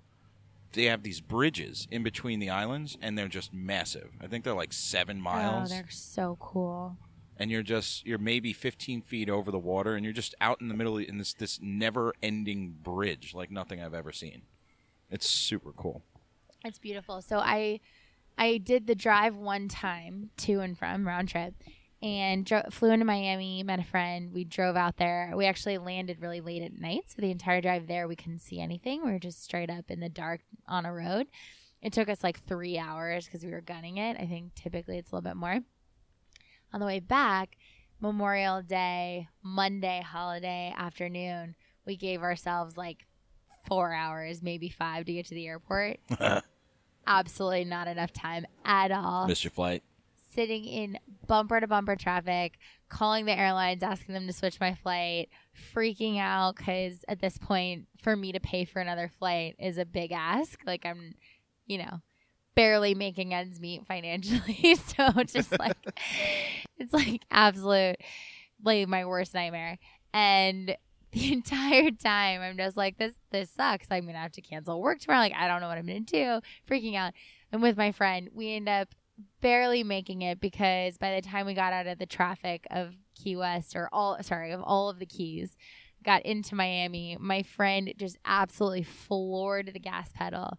They have these bridges in between the islands, and they're just massive. I think they're like seven oh, miles, Oh, they're so cool. and you're just you're maybe 15 feet over the water, and you're just out in the middle in this this never ending bridge, like nothing I've ever seen. It's super cool. It's beautiful. So I I did the drive one time to and from round trip and dro- flew into Miami, met a friend. We drove out there. We actually landed really late at night, so the entire drive there we couldn't see anything. We were just straight up in the dark on a road. It took us like 3 hours cuz we were gunning it. I think typically it's a little bit more. On the way back, Memorial Day, Monday holiday afternoon, we gave ourselves like 4 hours, maybe 5 to get to the airport absolutely not enough time at all. Missed your flight. Sitting in bumper to bumper traffic, calling the airlines, asking them to switch my flight, freaking out because at this point, for me to pay for another flight is a big ask. Like I'm, you know, barely making ends meet financially. so just like, it's like absolute, like my worst nightmare. And the entire time I'm just like this this sucks. I'm gonna have to cancel work tomorrow. Like I don't know what I'm gonna do. Freaking out. And with my friend, we end up barely making it because by the time we got out of the traffic of Key West or all sorry, of all of the keys, got into Miami, my friend just absolutely floored the gas pedal.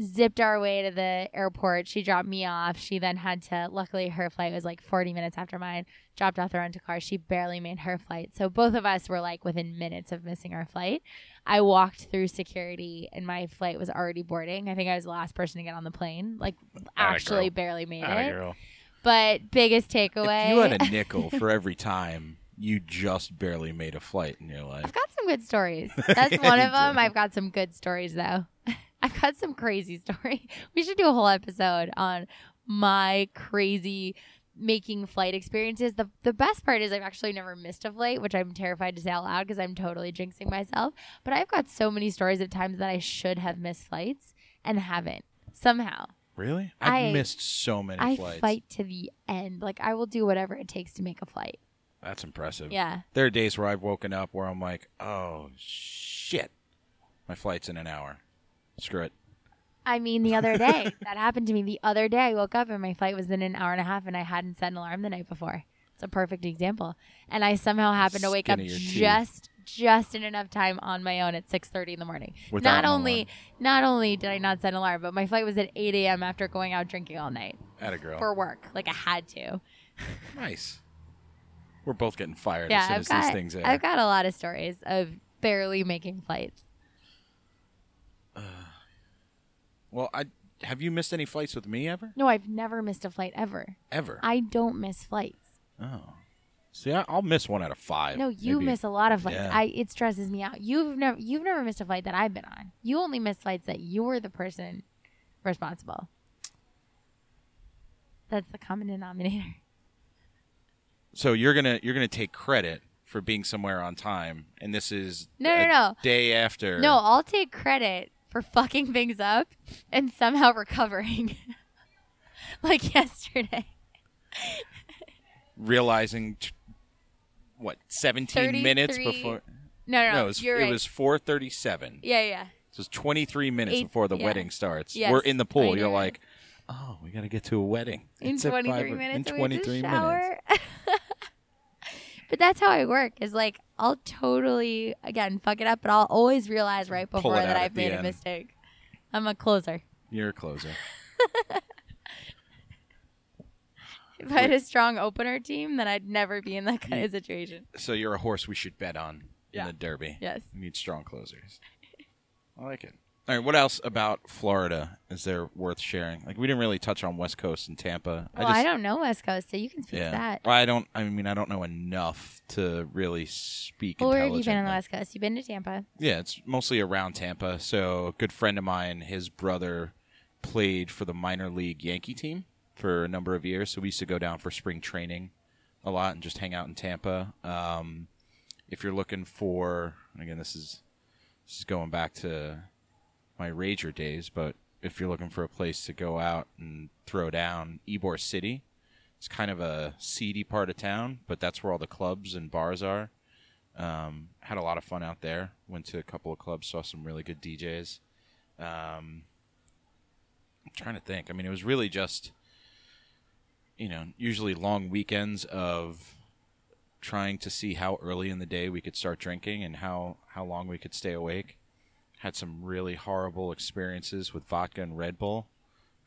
Zipped our way to the airport. She dropped me off. She then had to, luckily, her flight was like 40 minutes after mine. Dropped off the rental car. She barely made her flight. So both of us were like within minutes of missing our flight. I walked through security and my flight was already boarding. I think I was the last person to get on the plane. Like, actually, girl. barely made Atta it. girl. But biggest takeaway. If you had a nickel for every time you just barely made a flight in your life, I've got some good stories. That's Yeah, one of them. I've got some good stories though. I've got some crazy story. We should do a whole episode on my crazy making flight experiences. The the best part is I've actually never missed a flight, which I'm terrified to say out loud because I'm totally jinxing myself. But I've got so many stories of times that I should have missed flights and haven't somehow. really, I've I- missed so many I flights. fight to the end. Like I will do whatever it takes to make a flight. That's impressive. Yeah. There are days where I've woken up where I'm like, oh shit, my flight's in an hour. Screw it. I mean, the other day, that happened to me. The other day, I woke up and my flight was in an hour and a half, and I hadn't set an alarm the night before. It's a perfect example. And I somehow happened to wake up Skin your teeth. just just in enough time on my own at six thirty in the morning. Without not only not only did I not set an alarm, but my flight was at eight a.m. after going out drinking all night At a girl. for work. Like I had to. nice. We're both getting fired yeah, as soon I've as got these things air. I've got a lot of stories of barely making flights. Well, I have you missed any flights with me ever? No, I've never missed a flight ever. Ever? I don't miss flights. oh, see, I, I'll miss one out of five. No, you maybe. miss a lot of flights. Yeah. I it stresses me out. You've never you've never missed a flight that I've been on. You only miss flights that you're the person responsible. That's the common denominator. So you're gonna you're gonna take credit for being somewhere on time, and this is No, no, no. day after. No, I'll take credit for fucking things up and somehow recovering. like yesterday. realizing t- what 17 minutes before. No, no, no. It was, it right. was 4:37. yeah, yeah. So it's 23 minutes Eight- before the yeah. wedding starts. Yes, We're in the pool. You're like, oh, we got to get to a wedding. In It's 23 minutes. In we have to 23 minutes. but that's how I work. Is like I'll totally again fuck it up, but I'll always realize right before that I've made a end. mistake. I'm a closer. You're a closer. If I had a strong opener team, then I'd never be in that kind of situation. So you're a horse we should bet on Yeah. in the Derby. Yes. We need strong closers. I like it. All right. What else about Florida is there worth sharing? Like we didn't really touch on West Coast and Tampa. Well, I, don't know West Coast, so you can speak Yeah. that. Well, I don't. I mean, I don't know enough to really speak. Well, where have you been on the. West Coast? You've been to Tampa. Yeah, it's mostly around Tampa. So, a good friend of mine, his brother played for the minor league Yankee team for a number of years, so we used to go down for spring training a lot and just hang out in Tampa. Um, if you're looking for, again, this is this is going back to my Rager days, but if you're looking for a place to go out and throw down, Ybor City. It's kind of a seedy part of town, but that's where all the clubs and bars are. Um, had a lot of fun out there. Went to a couple of clubs, saw some really good DJs. Um, I'm trying to think. I mean, it was really just, you know, usually long weekends of trying to see how early in the day we could start drinking and how, how long we could stay awake. Had some really horrible experiences with vodka and Red Bull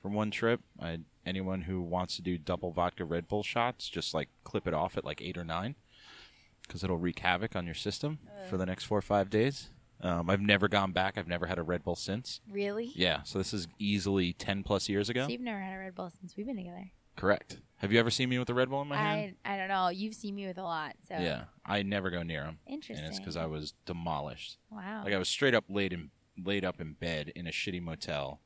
from one trip. I, anyone who wants to do double vodka Red Bull shots, just like clip it off at like eight or nine because it'll wreak havoc on your system for the next four or five days. Um, I've never gone back. I've never had a Red Bull since. Really? Yeah, so this is easily ten plus years ago. So you've never had a Red Bull since we've been together. Correct. Have you ever seen me with a Red Bull in my hand? I I don't know. You've seen me with a lot, so Yeah, I never go near them, Interesting. and it's because I was demolished. wow. Like I was straight up laid in laid up in bed in a shitty motel.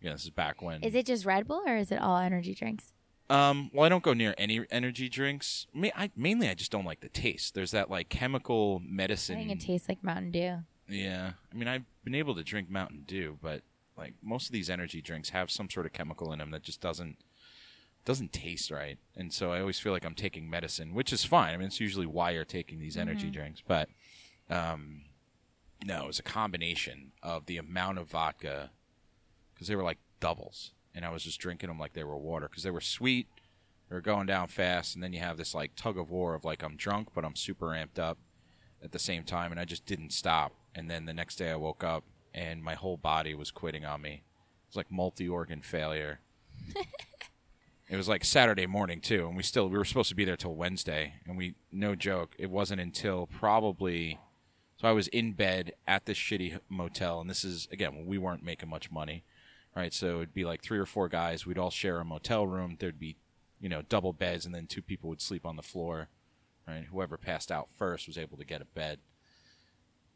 Yeah, this is back when. is it just Red Bull or is it all energy drinks? Um, well, I don't go near any energy drinks. Ma- I, mainly, I just don't like the taste. There's that like chemical medicine. I think it tastes like Mountain Dew. Yeah, I mean, I've been able to drink Mountain Dew, but like most of these energy drinks have some sort of chemical in them that just doesn't doesn't taste right. And so I always feel like I'm taking medicine, which is fine. I mean, it's usually why you're taking these energy drinks, but um, no, it was a combination of the amount of vodka because they were like doubles, and I was just drinking them like they were water because they were sweet. They were going down fast, and then you have this like tug of war of like I'm drunk, but I'm super amped up at the same time, and I just didn't stop. And then the next day I woke up, and my whole body was quitting on me. It was like multi-organ failure. it was like Saturday morning too, and we still we were supposed to be there till Wednesday, and we no joke, it wasn't until probably so I was in bed at this shitty motel, and this is again we weren't making much money, right? So it'd be like three or four guys. We'd all share a motel room. There'd be, you know, double beds, and then two people would sleep on the floor, right? Whoever passed out first was able to get a bed.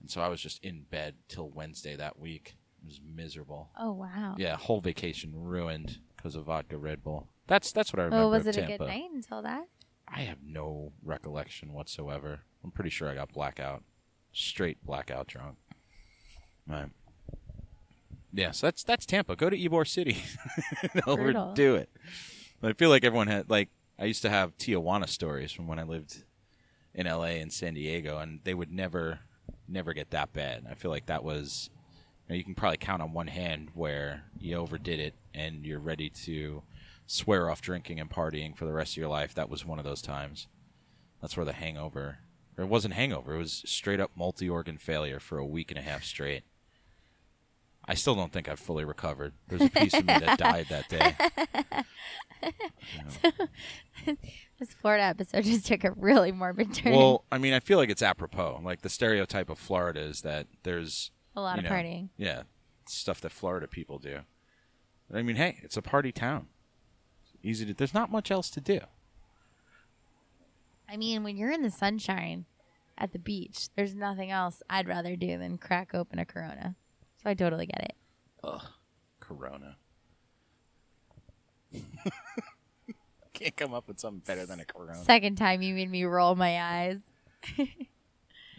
And so I was just in bed till Wednesday that week. It was miserable. Oh wow. Yeah, whole vacation ruined because of vodka Red Bull. That's that's what I remember. Oh, was it a good night until that? I have no recollection whatsoever. I'm pretty sure I got blackout, straight blackout drunk. Right. Yeah, so that's that's Tampa. Go to Ybor City. Overdo it. But I feel like everyone had like I used to have Tijuana stories from when I lived in LA and San Diego, and they would never never get that bad. I feel like that was you, know, you can probably count on one hand where you overdid it and you're ready to swear off drinking and partying for the rest of your life. That was one of those times. That's where the hangover, or it wasn't hangover, it was straight up multi organ failure for a week and a half straight. I still don't think I've fully recovered. There's a piece of me that died that day. You know. This Florida episode just took a really morbid turn. Well, I mean, I feel like it's apropos. Like the stereotype of Florida is that there's a lot of know, partying. Yeah, stuff that Florida people do. I mean, hey, it's a party town. Easy to. There's not much else to do. I mean, when you're in the sunshine at the beach, there's nothing else I'd rather do than crack open a Corona. So I totally get it. Ugh, Corona. Can't come up with something better than a Corona. Second time you made me roll my eyes. All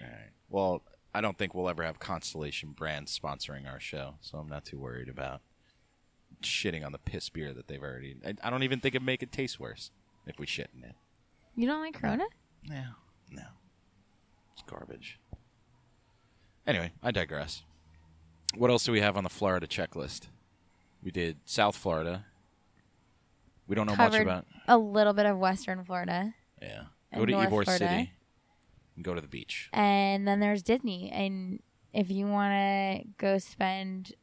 right. Well, I don't think we'll ever have Constellation Brands sponsoring our show, so I'm not too worried about shitting on the piss beer that they've already. I, I don't even think it'd make it taste worse if we shit in it. You don't like Corona? No, no, it's garbage. Anyway, I digress. What else do we have on the Florida checklist? We did South Florida. We don't know much Covered about. a little bit of Western Florida. Yeah, And go to North Ybor Florida. City and go to the beach. And then there's Disney. And if you want to go spend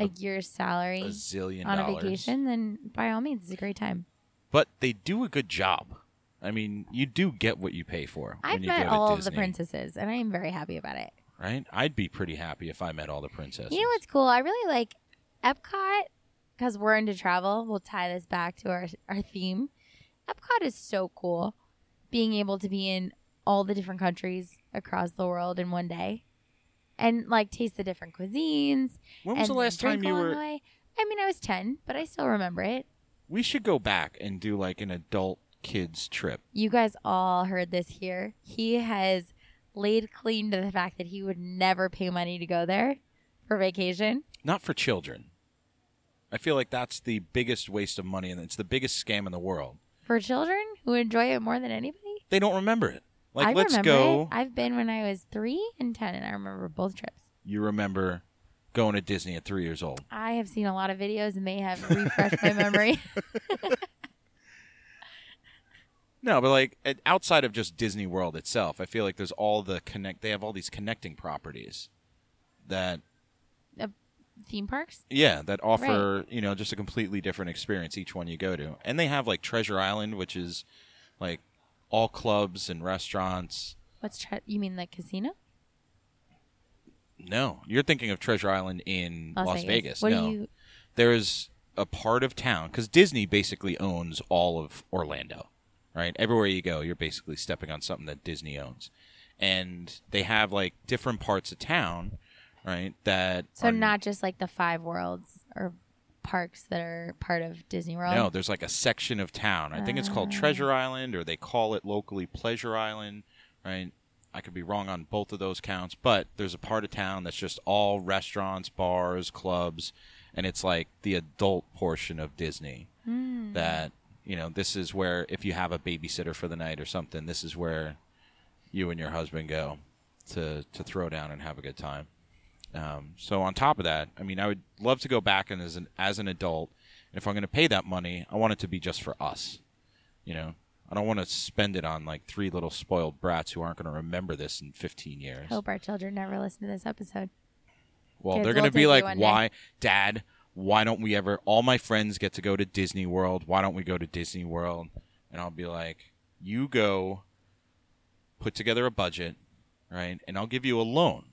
a year's salary A zillion on a vacation, then by all means, it's a great time. but they do a good job. I mean, you do get what you pay for I've you met all of the princesses, and I am very happy about it. right? I'd be pretty happy if I met all the princesses. You know what's cool? I really like Epcot because we're into travel. We'll tie this back to our our theme. Epcot is so cool, being able to be in all the different countries across the world in one day, and like taste the different cuisines. when was the last time you were? way. I mean, I was ten, but I still remember it. We should go back and do like an adult kids trip. You guys all heard this here. He has laid claim to the fact that he would never pay money to go there for vacation. Not for children. I feel like that's the biggest waste of money and it's the biggest scam in the world. For children who enjoy it more than anybody? They don't remember it. Like I let's remember go. It. I've been when I was three and ten, and I remember both trips. You remember going to Disney at 3 years old. I have seen a lot of videos and they have refreshed my memory. No, but like outside of just Disney World itself, I feel like there's all the connect. They have all these connecting properties that, uh, Theme parks? yeah, that offer you know just a completely different experience each one you go to. And they have like Treasure Island, which is like all clubs and restaurants. What's tre- you mean like casino? No, you're thinking of Treasure Island in Las, Vegas. What no, you? there's a part of town because Disney basically owns all of Orlando, right? Everywhere you go, you're basically stepping on something that Disney owns, and they have like different parts of town, right? That So are- not just like the five worlds or parks that are part of Disney World. no, there's like a section of town. I think it's called Ah. Treasure Island, or they call it locally Pleasure Island, right? I could be wrong on both of those counts, but there's a part of town that's just all restaurants, bars, clubs, and it's like the adult portion of Disney. Hmm. that you know this is where if you have a babysitter for the night or something this is where you and your husband go to to throw down and have a good time um, so on top of that i mean i would love to go back and as an as an adult and if i'm going to pay that money i want it to be just for us you know i don't want to spend it on like three little spoiled brats who aren't going to remember this in 15 years Hope our children never listen to this episode. well, Kids they're going to be like, day. why, Dad, why don't we ever, all my friends get to go to Disney World. Why don't we go to Disney World? And I'll be like, you go put together a budget, right? And I'll give you a loan.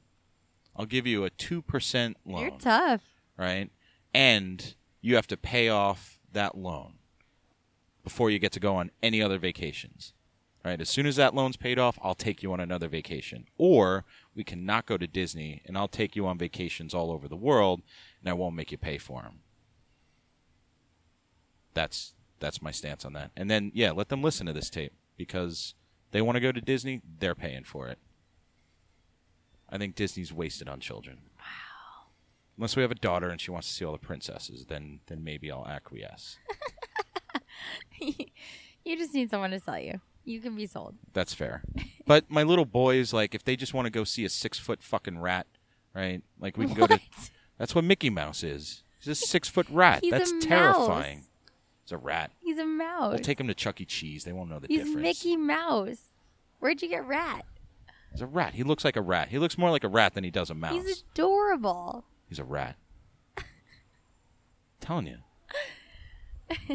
I'll give you a 2% loan, You're tough. right? And you have to pay off that loan before you get to go on any other vacations. Right, as soon as that loan's paid off, I'll take you on another vacation. Or we cannot go to Disney and I'll take you on vacations all over the world and I won't make you pay for them. That's that's my stance on that. And then yeah, let them listen to this tape because they want to go to Disney, they're paying for it. I think Disney's wasted on children. Wow. Unless we have a daughter and she wants to see all the princesses, then then maybe I'll acquiesce. you just need someone to sell you. You can be sold. That's fair. But my little boys, like, if they just want to go see a six foot fucking rat, right? Like, we can go to. That's what Mickey Mouse is. He's a six foot rat. He's That's mouse. terrifying. He's a rat. He's a mouse. We'll take him to Chuck E. Cheese. They won't know the He's difference. Mickey Mouse. Where'd you get rat? He's a rat. He looks like a rat. He looks more like a rat than he does a mouse. He's adorable. He's a rat. telling you.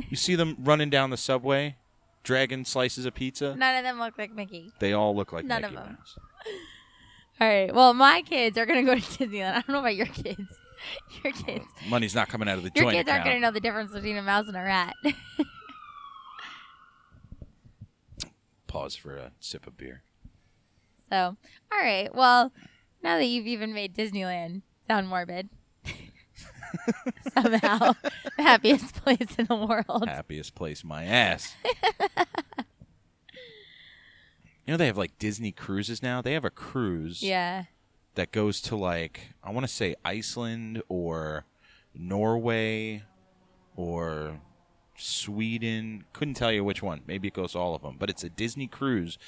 You see them running down the subway, dragging slices of pizza. None of them look like Mickey. They all look like None of Mickey them. Mouse. All right. Well, my kids are gonna go to Disneyland. I don't know about your kids. Your oh, kids. Money's not coming out of the Your joint kids aren't gonna know the difference between a mouse and a rat. Pause for a sip of beer. So, all right. Well, now that you've even made Disneyland sound morbid, somehow the happiest place in the world. Happiest place, my ass. you know they have like Disney cruises now. They have a cruise Yeah. that goes to like I want to say Iceland or Norway or Sweden. Couldn't tell you which one. Maybe it goes to all of them. But it's a Disney cruise.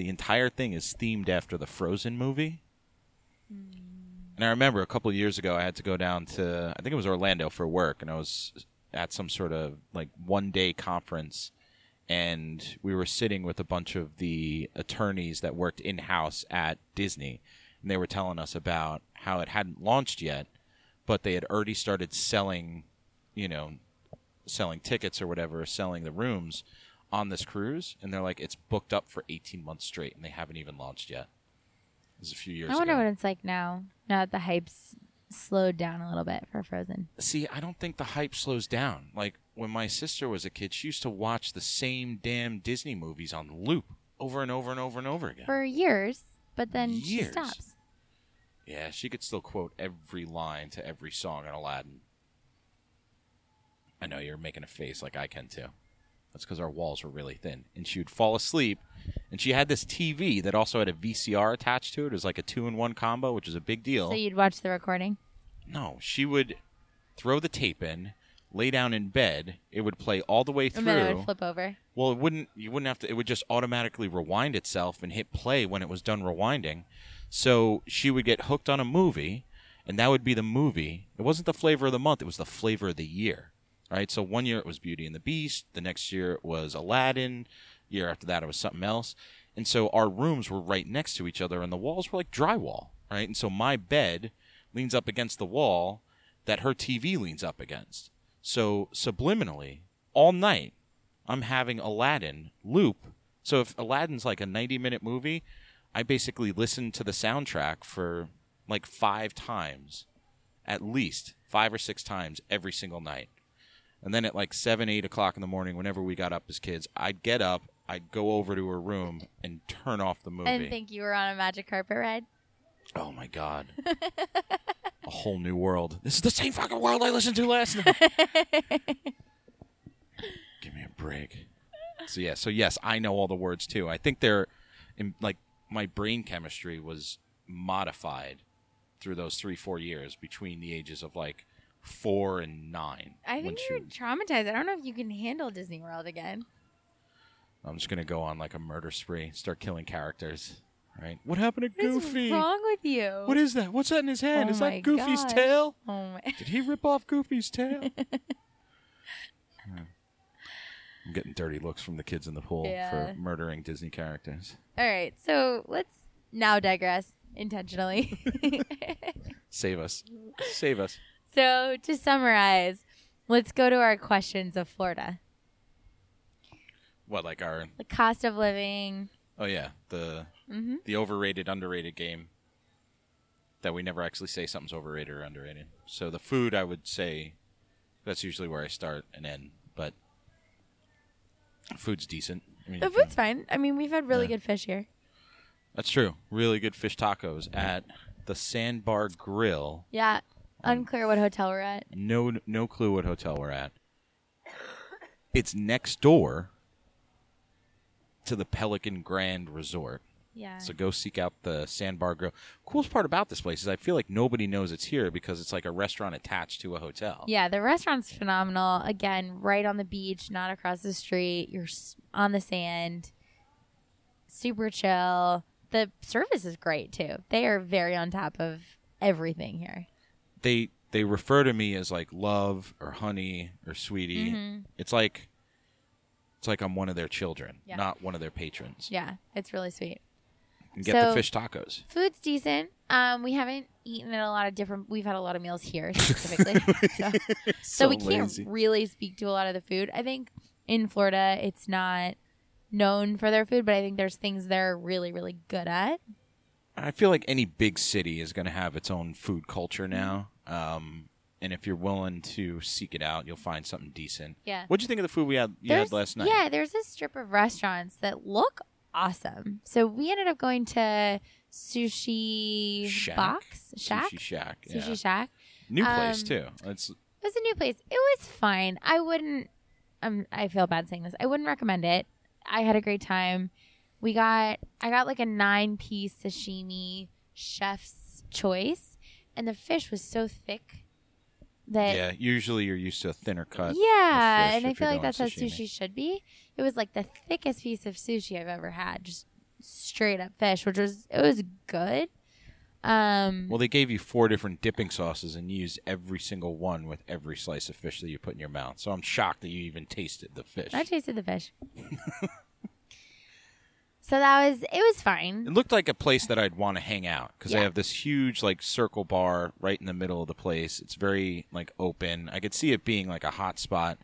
The entire thing is themed after the Frozen movie. And I remember a couple years ago, I had to go down to I think it was Orlando for work, and I was at some sort of like one day conference, and we were sitting with a bunch of the attorneys that worked in house at Disney, and they were telling us about how it hadn't launched yet, but they had already started selling, you know, selling tickets or whatever, selling the rooms on this cruise, and they're like, it's booked up for 18 months straight, and they haven't even launched yet. It was a few years I wonder ago. what it's like now. Now that the hype's slowed down a little bit for Frozen. See, I don't think the hype slows down. Like when my sister was a kid, she used to watch the same damn Disney movies on loop over and over and over and over again. For years, but then she Years. stops. Yeah, she could still quote every line to every song in Aladdin. I know you're making a face like I can too. That's because our walls were really thin. And she would fall asleep, and she had this TV that also had a VCR attached to it. It was like a two in one combo, which is a big deal. So you'd watch the recording. no, she would throw the tape in, lay down in bed. It would play all the way And then it would flip over. Well, it wouldn't. You wouldn't have to. It would just automatically rewind itself and hit play when it was done rewinding. So she would get hooked on a movie, and that would be the movie. It wasn't the flavor of the month. It was the flavor of the year. Right. So one year it was Beauty and the Beast. The next year it was Aladdin. Year after that it was something else. And so our rooms were right next to each other, and the walls were like drywall. Right. And so my bed leans up against the wall that her TV leans up against. So subliminally, all night, I'm having Aladdin loop. So if Aladdin's like a 90 minute movie, I basically listen to the soundtrack for like five times, at least five or six times every single night. And then at like seven, eight o'clock in the morning, whenever we got up as kids, I'd get up, I'd go over to her room and turn off the movie. And think you were on a magic carpet ride. oh my God. a whole new world. This is the same fucking world I listened to last night. Give me a break. So yeah, so yes, I know all the words too. I think they're in, like my brain chemistry was modified through those three four years between the ages of like four and nine. I think you're traumatized. I don't know if you can handle Disney World again. I'm just gonna go on like a murder spree, start killing characters. Right? What happened to What Goofy? What's wrong with you? What is that? What's that in his hand? Oh is that Goofy's gosh. tail? oh my. Did he rip off Goofy's tail? Hmm. I'm getting dirty looks from the kids in the pool Yeah. for murdering Disney characters. All right, so let's now digress intentionally. Save us. Save us. So to summarize, let's go to our questions of Florida. What, like our The cost of living. oh yeah, the hmm the overrated, underrated game that we never actually say something's overrated or underrated. So the food I would say that's usually where I start and end, but food's decent. I mean, The food's fine. I mean, we've had really Yeah. good fish here. That's true. Really good fish tacos at the Sandbar Grill. Yeah. Um, Unclear what hotel we're at. No, no clue what hotel we're at. It's next door to the Pelican Grand Resort. Yeah. So go seek out the Sandbar Grill. Coolest part about this place is I feel like nobody knows it's here because it's like a restaurant attached to a hotel. Yeah, the restaurant's phenomenal. Again, right on the beach, not across the street. You're on the sand. Super chill. The service is great too. They are very on top of everything here. They they refer to me as like love or honey or sweetie. Mhm. It's like it's like I'm one of their children, Yeah. not one of their patrons. Yeah, it's really sweet. And get the fish tacos. Food's decent. Um, we haven't eaten at a lot of different. We've had a lot of meals here specifically, so, so we can't lazy. really speak to a lot of the food. I think in Florida, it's not known for their food, but I think there's things they're really, really good at. I feel like any big city is going to have its own food culture now. Um, and if you're willing to seek it out, you'll find something decent. Yeah. What'd you think of the food we had you There's- had last night? Yeah, there's a strip of restaurants that look awesome. So we ended up going to Sushi Shack? Box Shack, Sushi Shack. Sushi. Shack. New place Um, too. It's It was a new place. It was fine. I wouldn't. Um, I feel bad saying this. I wouldn't recommend it. I had a great time. We got. I got like a nine piece sashimi chef's choice, and the fish was so thick that yeah. Usually you're used to a thinner cut. Yeah, and I feel like that's how sashimi. sushi should be. It was like the thickest piece of sushi I've ever had, just straight up fish, which was it was good. Um, Well, they gave you four different dipping sauces and you used every single one with every slice of fish that you put in your mouth. So I'm shocked that you even tasted the fish. I tasted the fish. so that was it was fine. It looked like a place that I'd want to hang out because they Yeah. have this huge like circle bar right in the middle of the place. It's very like open. I could see it being like a hot spot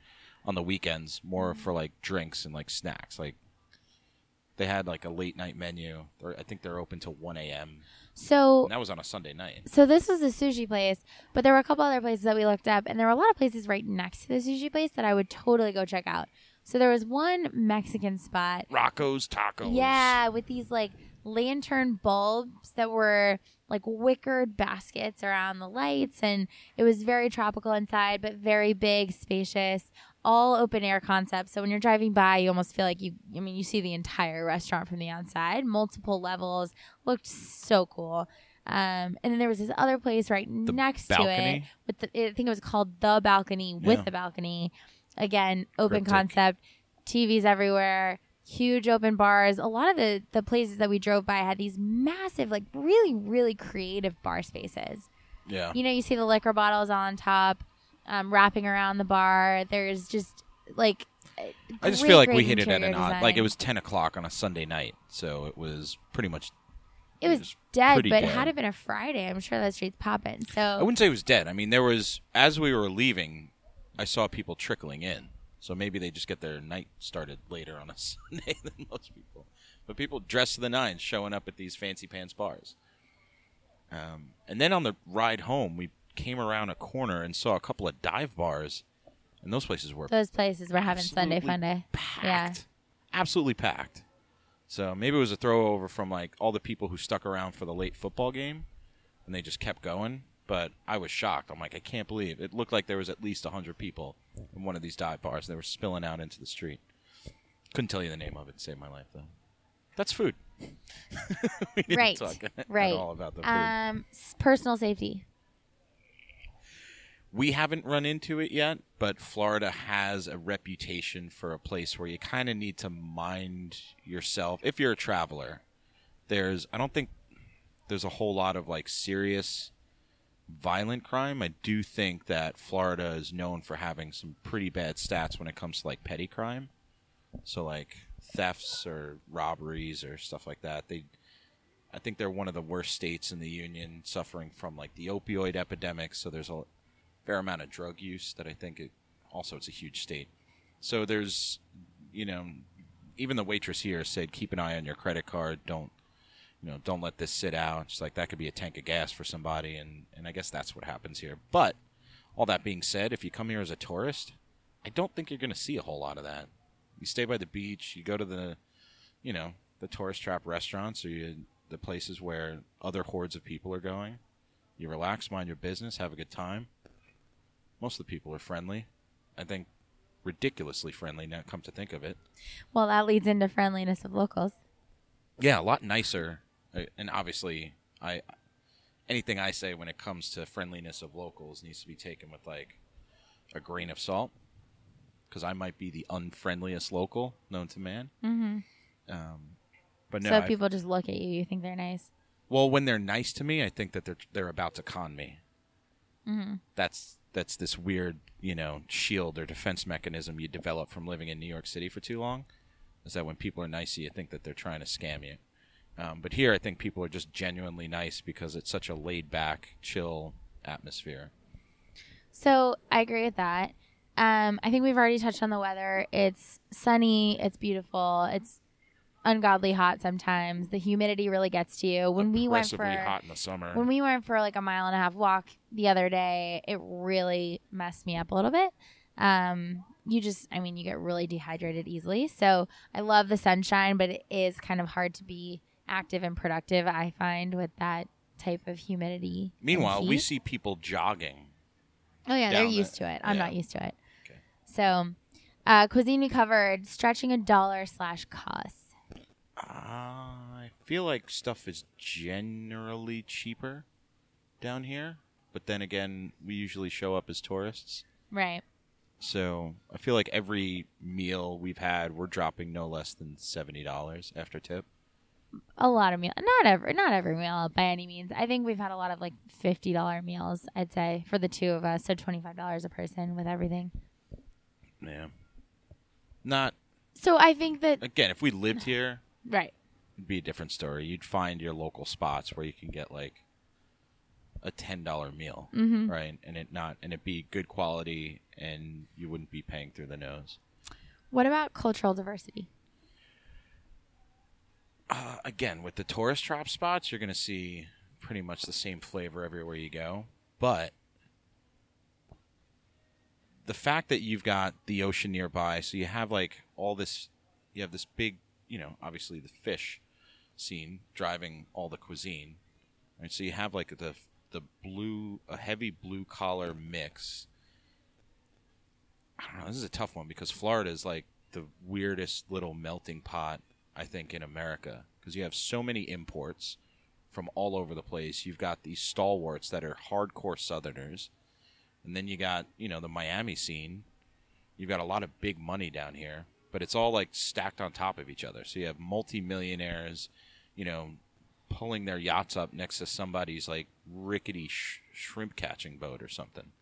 on the weekends, more Mm-hmm. for like drinks and like snacks. Like they had like a late night menu. They're, I think they're open till one a.m. So And that was on a Sunday night. so this was a sushi place, but there were a couple other places that we looked up, and there were a lot of places right next to the sushi place that I would totally go check out. So there was one Mexican spot. Rocco's Tacos. Yeah, with these like lantern bulbs that were like wickered baskets around the lights and it was very tropical inside but very big spacious all open air concept. So when you're driving by you almost feel like you i mean you see the entire restaurant from the outside. Multiple levels. Looked so cool. Um, and then there was this other place right next to it with the i think it was called the balcony with Yeah. the balcony again open Cryptic. concept tvs everywhere huge open bars a lot of the the places that we drove by had these massive like really really creative bar spaces Yeah. you know you see the liquor bottles on top um, wrapping around the bar there's just like I just great, feel like we hit it at an odd. Like it was ten o'clock on a Sunday night, so it was pretty much. it was was dead but dead. had it been a friday i'm sure that street's popping So I wouldn't say it was dead. I mean, there was as we were leaving, I saw people trickling in. So maybe they just get their night started later on a Sunday than most people. But people dressed to the nines showing up at these fancy pants bars. Um, and then on the ride home, we came around a corner and saw a couple of dive bars, and those places were those places were having sunday fun day packed. Yeah. Absolutely packed. So maybe it was a throwover from like all the people who stuck around for the late football game and they just kept going. But I was shocked. I'm like, I can't believe it looked like there was at least hundred people in one of these dive bars. They were spilling out into the street. Couldn't tell you the name of it to save my life though. That's food. we didn't Right, talk right. all about the food. um personal safety We haven't run into it yet, but Florida has a reputation for a place where you kind of need to mind yourself if you're a traveler. There's, I don't think there's a whole lot of like serious violent crime. I do think that Florida is known for having some pretty bad stats when it comes to like petty crime. So like thefts or robberies or stuff like that. They I think they're one of the worst states in the union suffering from like the opioid epidemic, so there's a fair amount of drug use that I think it also it's a huge state. So there's you know even the waitress here said keep an eye on your credit card, don't you know, don't let this sit out. She's like that could be a tank of gas for somebody and and I guess that's what happens here. But all that being said, if you come here as a tourist, I don't think you're going to see a whole lot of that. You stay by the beach, you go to the you know, the tourist trap restaurants or you, the places where other hordes of people are going. You relax, mind your business, have a good time. Most of the people are friendly. I think ridiculously friendly now come to think of it. well that leads into friendliness of locals Yeah, a lot nicer. And obviously, I anything I say when it comes to friendliness of locals needs to be taken with like a grain of salt because I might be the unfriendliest local known to man. mm-hmm. Um, but no, so I- people just look at you you think they're nice Well, when they're nice to me, I think that they're they're about to con me. mm-hmm. That's that's this weird, you know, shield or defense mechanism you develop from living in New York City for too long. Is that when people are nice to you, you think that they're trying to scam you. Um, but here, I think people are just genuinely nice because it's such a laid back, chill atmosphere. So I agree with that. Um, I think we've already touched on the weather. It's sunny. It's beautiful. It's ungodly hot sometimes. The humidity really gets to you. When we went for hot in the summer. when we went for like a mile and a half walk the other day, it really messed me up a little bit. Um, you just, I mean, you get really dehydrated easily. So I love the sunshine, but it is kind of hard to be active and productive. I find with that type of humidity. Meanwhile, we see people jogging. Oh yeah, they're used the- to it. I'm yeah. not used to it. Okay. So, uh, cuisine we covered stretching a dollar slash cost. I feel like stuff is generally cheaper down here, but then again, we usually show up as tourists. Right. So I feel like every meal we've had, we're dropping no less than seventy dollars after tip. A lot of meal. Not every not every meal by any means. I think we've had a lot of like fifty dollar meals. I'd say for the two of us, so twenty five dollars a person with everything. Yeah. Not So I think that again, if we lived here, right. it'd be a different story. You'd find your local spots where you can get like a ten dollar meal, Mm-hmm. right? And it not and it be good quality, and you wouldn't be paying through the nose. What about cultural diversity? Uh, again, with the tourist trap spots, you're going to see pretty much the same flavor everywhere you go. But the fact that you've got the ocean nearby, so you have like all this, you have this big, you know, obviously the fish scene driving all the cuisine. Right, so you have like the the blue, a heavy blue collar mix. I don't know. This is a tough one because Florida is like the weirdest little melting pot I think in America because you have so many imports from all over the place. You've got these stalwarts that are hardcore Southerners, and then you got you know the Miami scene. You've got a lot of big money down here, but it's all like stacked on top of each other. So you have multimillionaires, you know, pulling their yachts up next to somebody's like rickety sh- shrimp catching boat or something.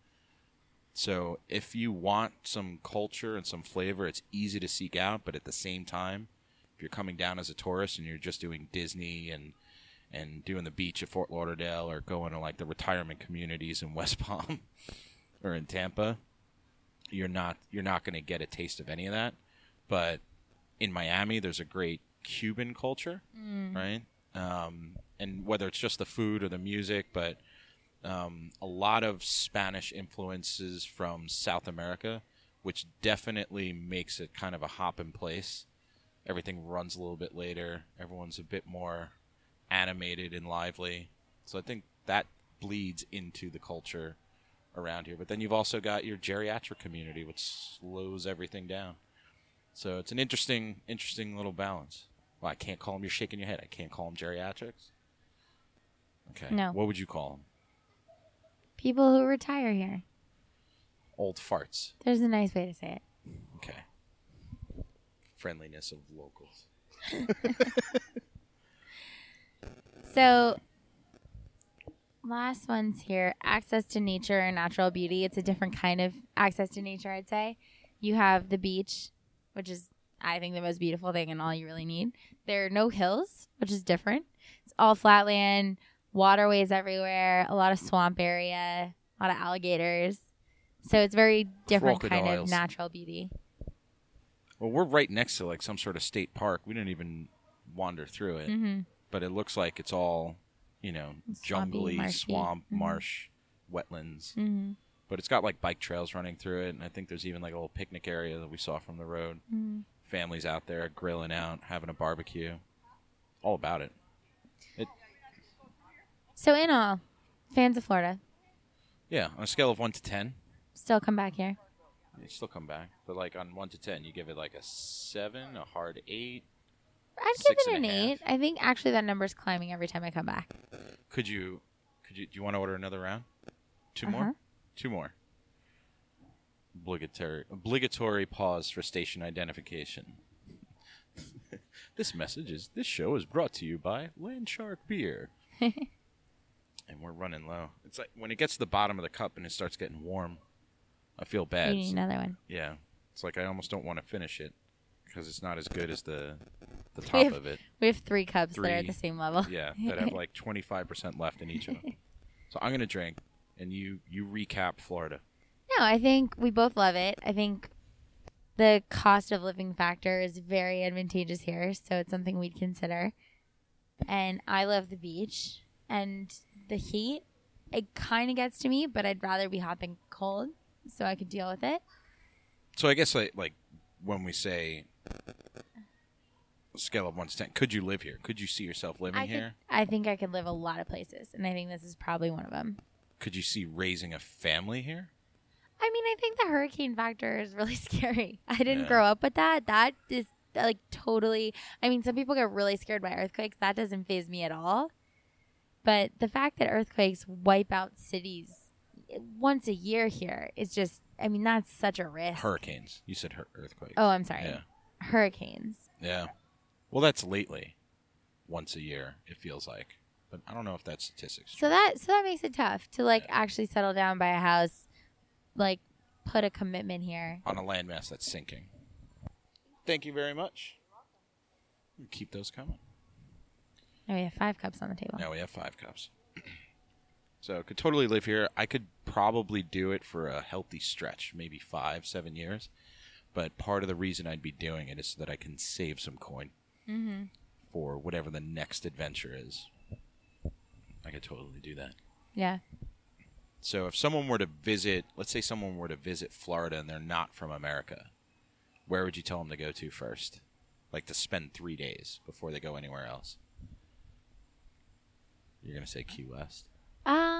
So if you want some culture and some flavor, it's easy to seek out, but at the same time, if you're coming down as a tourist and you're just doing Disney and and doing the beach at Fort Lauderdale or going to like the retirement communities in West Palm or in Tampa, you're not you're not going to get a taste of any of that. But in Miami, there's a great Cuban culture, right? Um, and whether it's just the food or the music, but um, a lot of Spanish influences from South America, which definitely makes it kind of a hop in place. Everything runs a little bit later. Everyone's a bit more animated and lively. So I think that bleeds into the culture around here. But then you've also got your geriatric community, which slows everything down. So it's an interesting, interesting little balance. Well, I can't call them. You're shaking your head. I can't call them geriatrics. Okay. No. What would you call them? People who retire here. Old farts. There's a nice way to say it. Okay. Friendliness of locals. So, last one's here access to nature and natural beauty. It's a different kind of access to nature, I'd say. You have the beach, which is, I think, the most beautiful thing and all you really need. There are no hills, which is different. It's all flat land, waterways everywhere, a lot of swamp area, a lot of alligators. So, it's very different kind of natural beauty. Well, we're right next to like some sort of state park. We didn't even wander through it, hmm but it looks like it's all, you know, jungly, marshy. swamp, Mhm. marsh, wetlands. hmm But it's got like bike trails running through it, and I think there's even like a little picnic area that we saw from the road. hmm Families out there grilling out, having a barbecue. All about it. So, in all, fans of Florida Yeah, on a scale of one to ten, still come back here. You still come back. But like on one to ten, you give it like a seven, a hard eight. I'd give it an eight. I think actually that number's climbing every time I come back. Could you? Could you? Do you want to order another round? 2 Uh-huh. more. Two more. Obligatory. Obligatory pause for station identification. this message is. This show is brought to you by Landshark Beer. and we're running low. It's like when it gets to the bottom of the cup and it starts getting warm. I feel You bad. need another one. Yeah, it's like I almost don't want to finish it because it's not as good as the the top have- of it. We have three cups that are at the same level. Yeah, that have like twenty five percent left in each of them. So I'm gonna drink, and you you recap Florida. No, I think we both love it. I think the cost of living factor is very advantageous here, so it's something we'd consider. And I love the beach and the heat. It kind of gets to me, but I'd rather be hot than cold, so I could deal with it. So I guess like, like when we say scale of one to ten, could you live here? Could you see yourself living I, could, here? I think I could live a lot of places, and I think this is probably one of them. Could you see raising a family here? I mean, I think the hurricane factor is really scary. I didn't Yeah. grow up with that. That is like totally. I mean, some people get really scared by earthquakes. That doesn't phase me at all. But the fact that earthquakes wipe out cities once a year here is just. I mean, that's such a risk. Hurricanes. You said hur- earthquakes. Oh, I'm sorry. Yeah. Hurricanes. Yeah. Well, that's lately. Once a year, it feels like. But I don't know if that's statistics. So that so that makes it tough to like actually settle down by a house, like put a commitment here. on a landmass that's sinking. Thank you very much. Keep those coming. Now we have five cups on the table. Now we have five cups. So could totally live here. I could probably do it for a healthy stretch, maybe five, seven years. But part of the reason I'd be doing it is so that I can save some coin Mm-hmm. for whatever the next adventure is. I could totally do that. Yeah. So if someone were to visit, let's say someone were to visit Florida and they're not from America, where would you tell them to go to first? Like to spend three days before they go anywhere else. You're gonna say Key West. Um,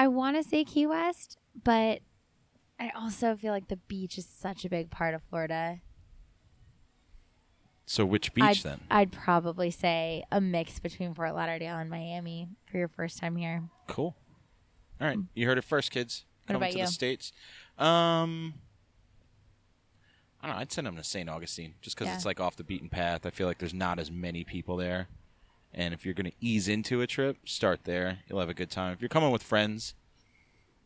I want to say Key West, but I also feel like the beach is such a big part of Florida. So which beach I'd, then? I'd probably say a mix between Fort Lauderdale and Miami for your first time here. Cool. All right, you heard it first, kids. What Come about to you? the states. Um, I don't know. I'd send them to St. Augustine just because Yeah. it's like off the beaten path. I feel like there's not as many people there, and if you're going to ease into a trip, start there. You'll have a good time. If you're coming with friends,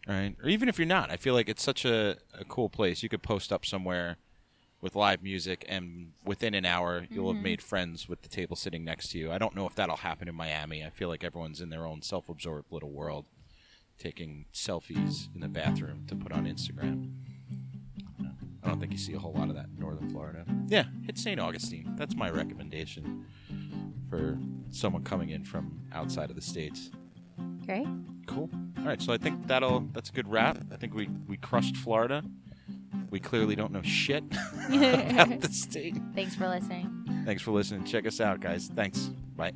right, or even if you're not, I feel like it's such a, a cool place. You could post up somewhere with live music, and within an hour, you'll have mm-hmm. made friends with the table sitting next to you. I don't know if that'll happen in Miami. I feel like everyone's in their own self-absorbed little world, taking selfies in the bathroom to put on Instagram. I don't think you see a whole lot of that in Northern Florida. Yeah, hit St. Augustine. That's my recommendation for someone coming in from outside of the states. Great. Cool. All right, so I think that'll that's a good wrap. I think we we crushed Florida. We clearly don't know shit about the state. Thanks for listening. Thanks for listening. Check us out, guys. Thanks. Bye.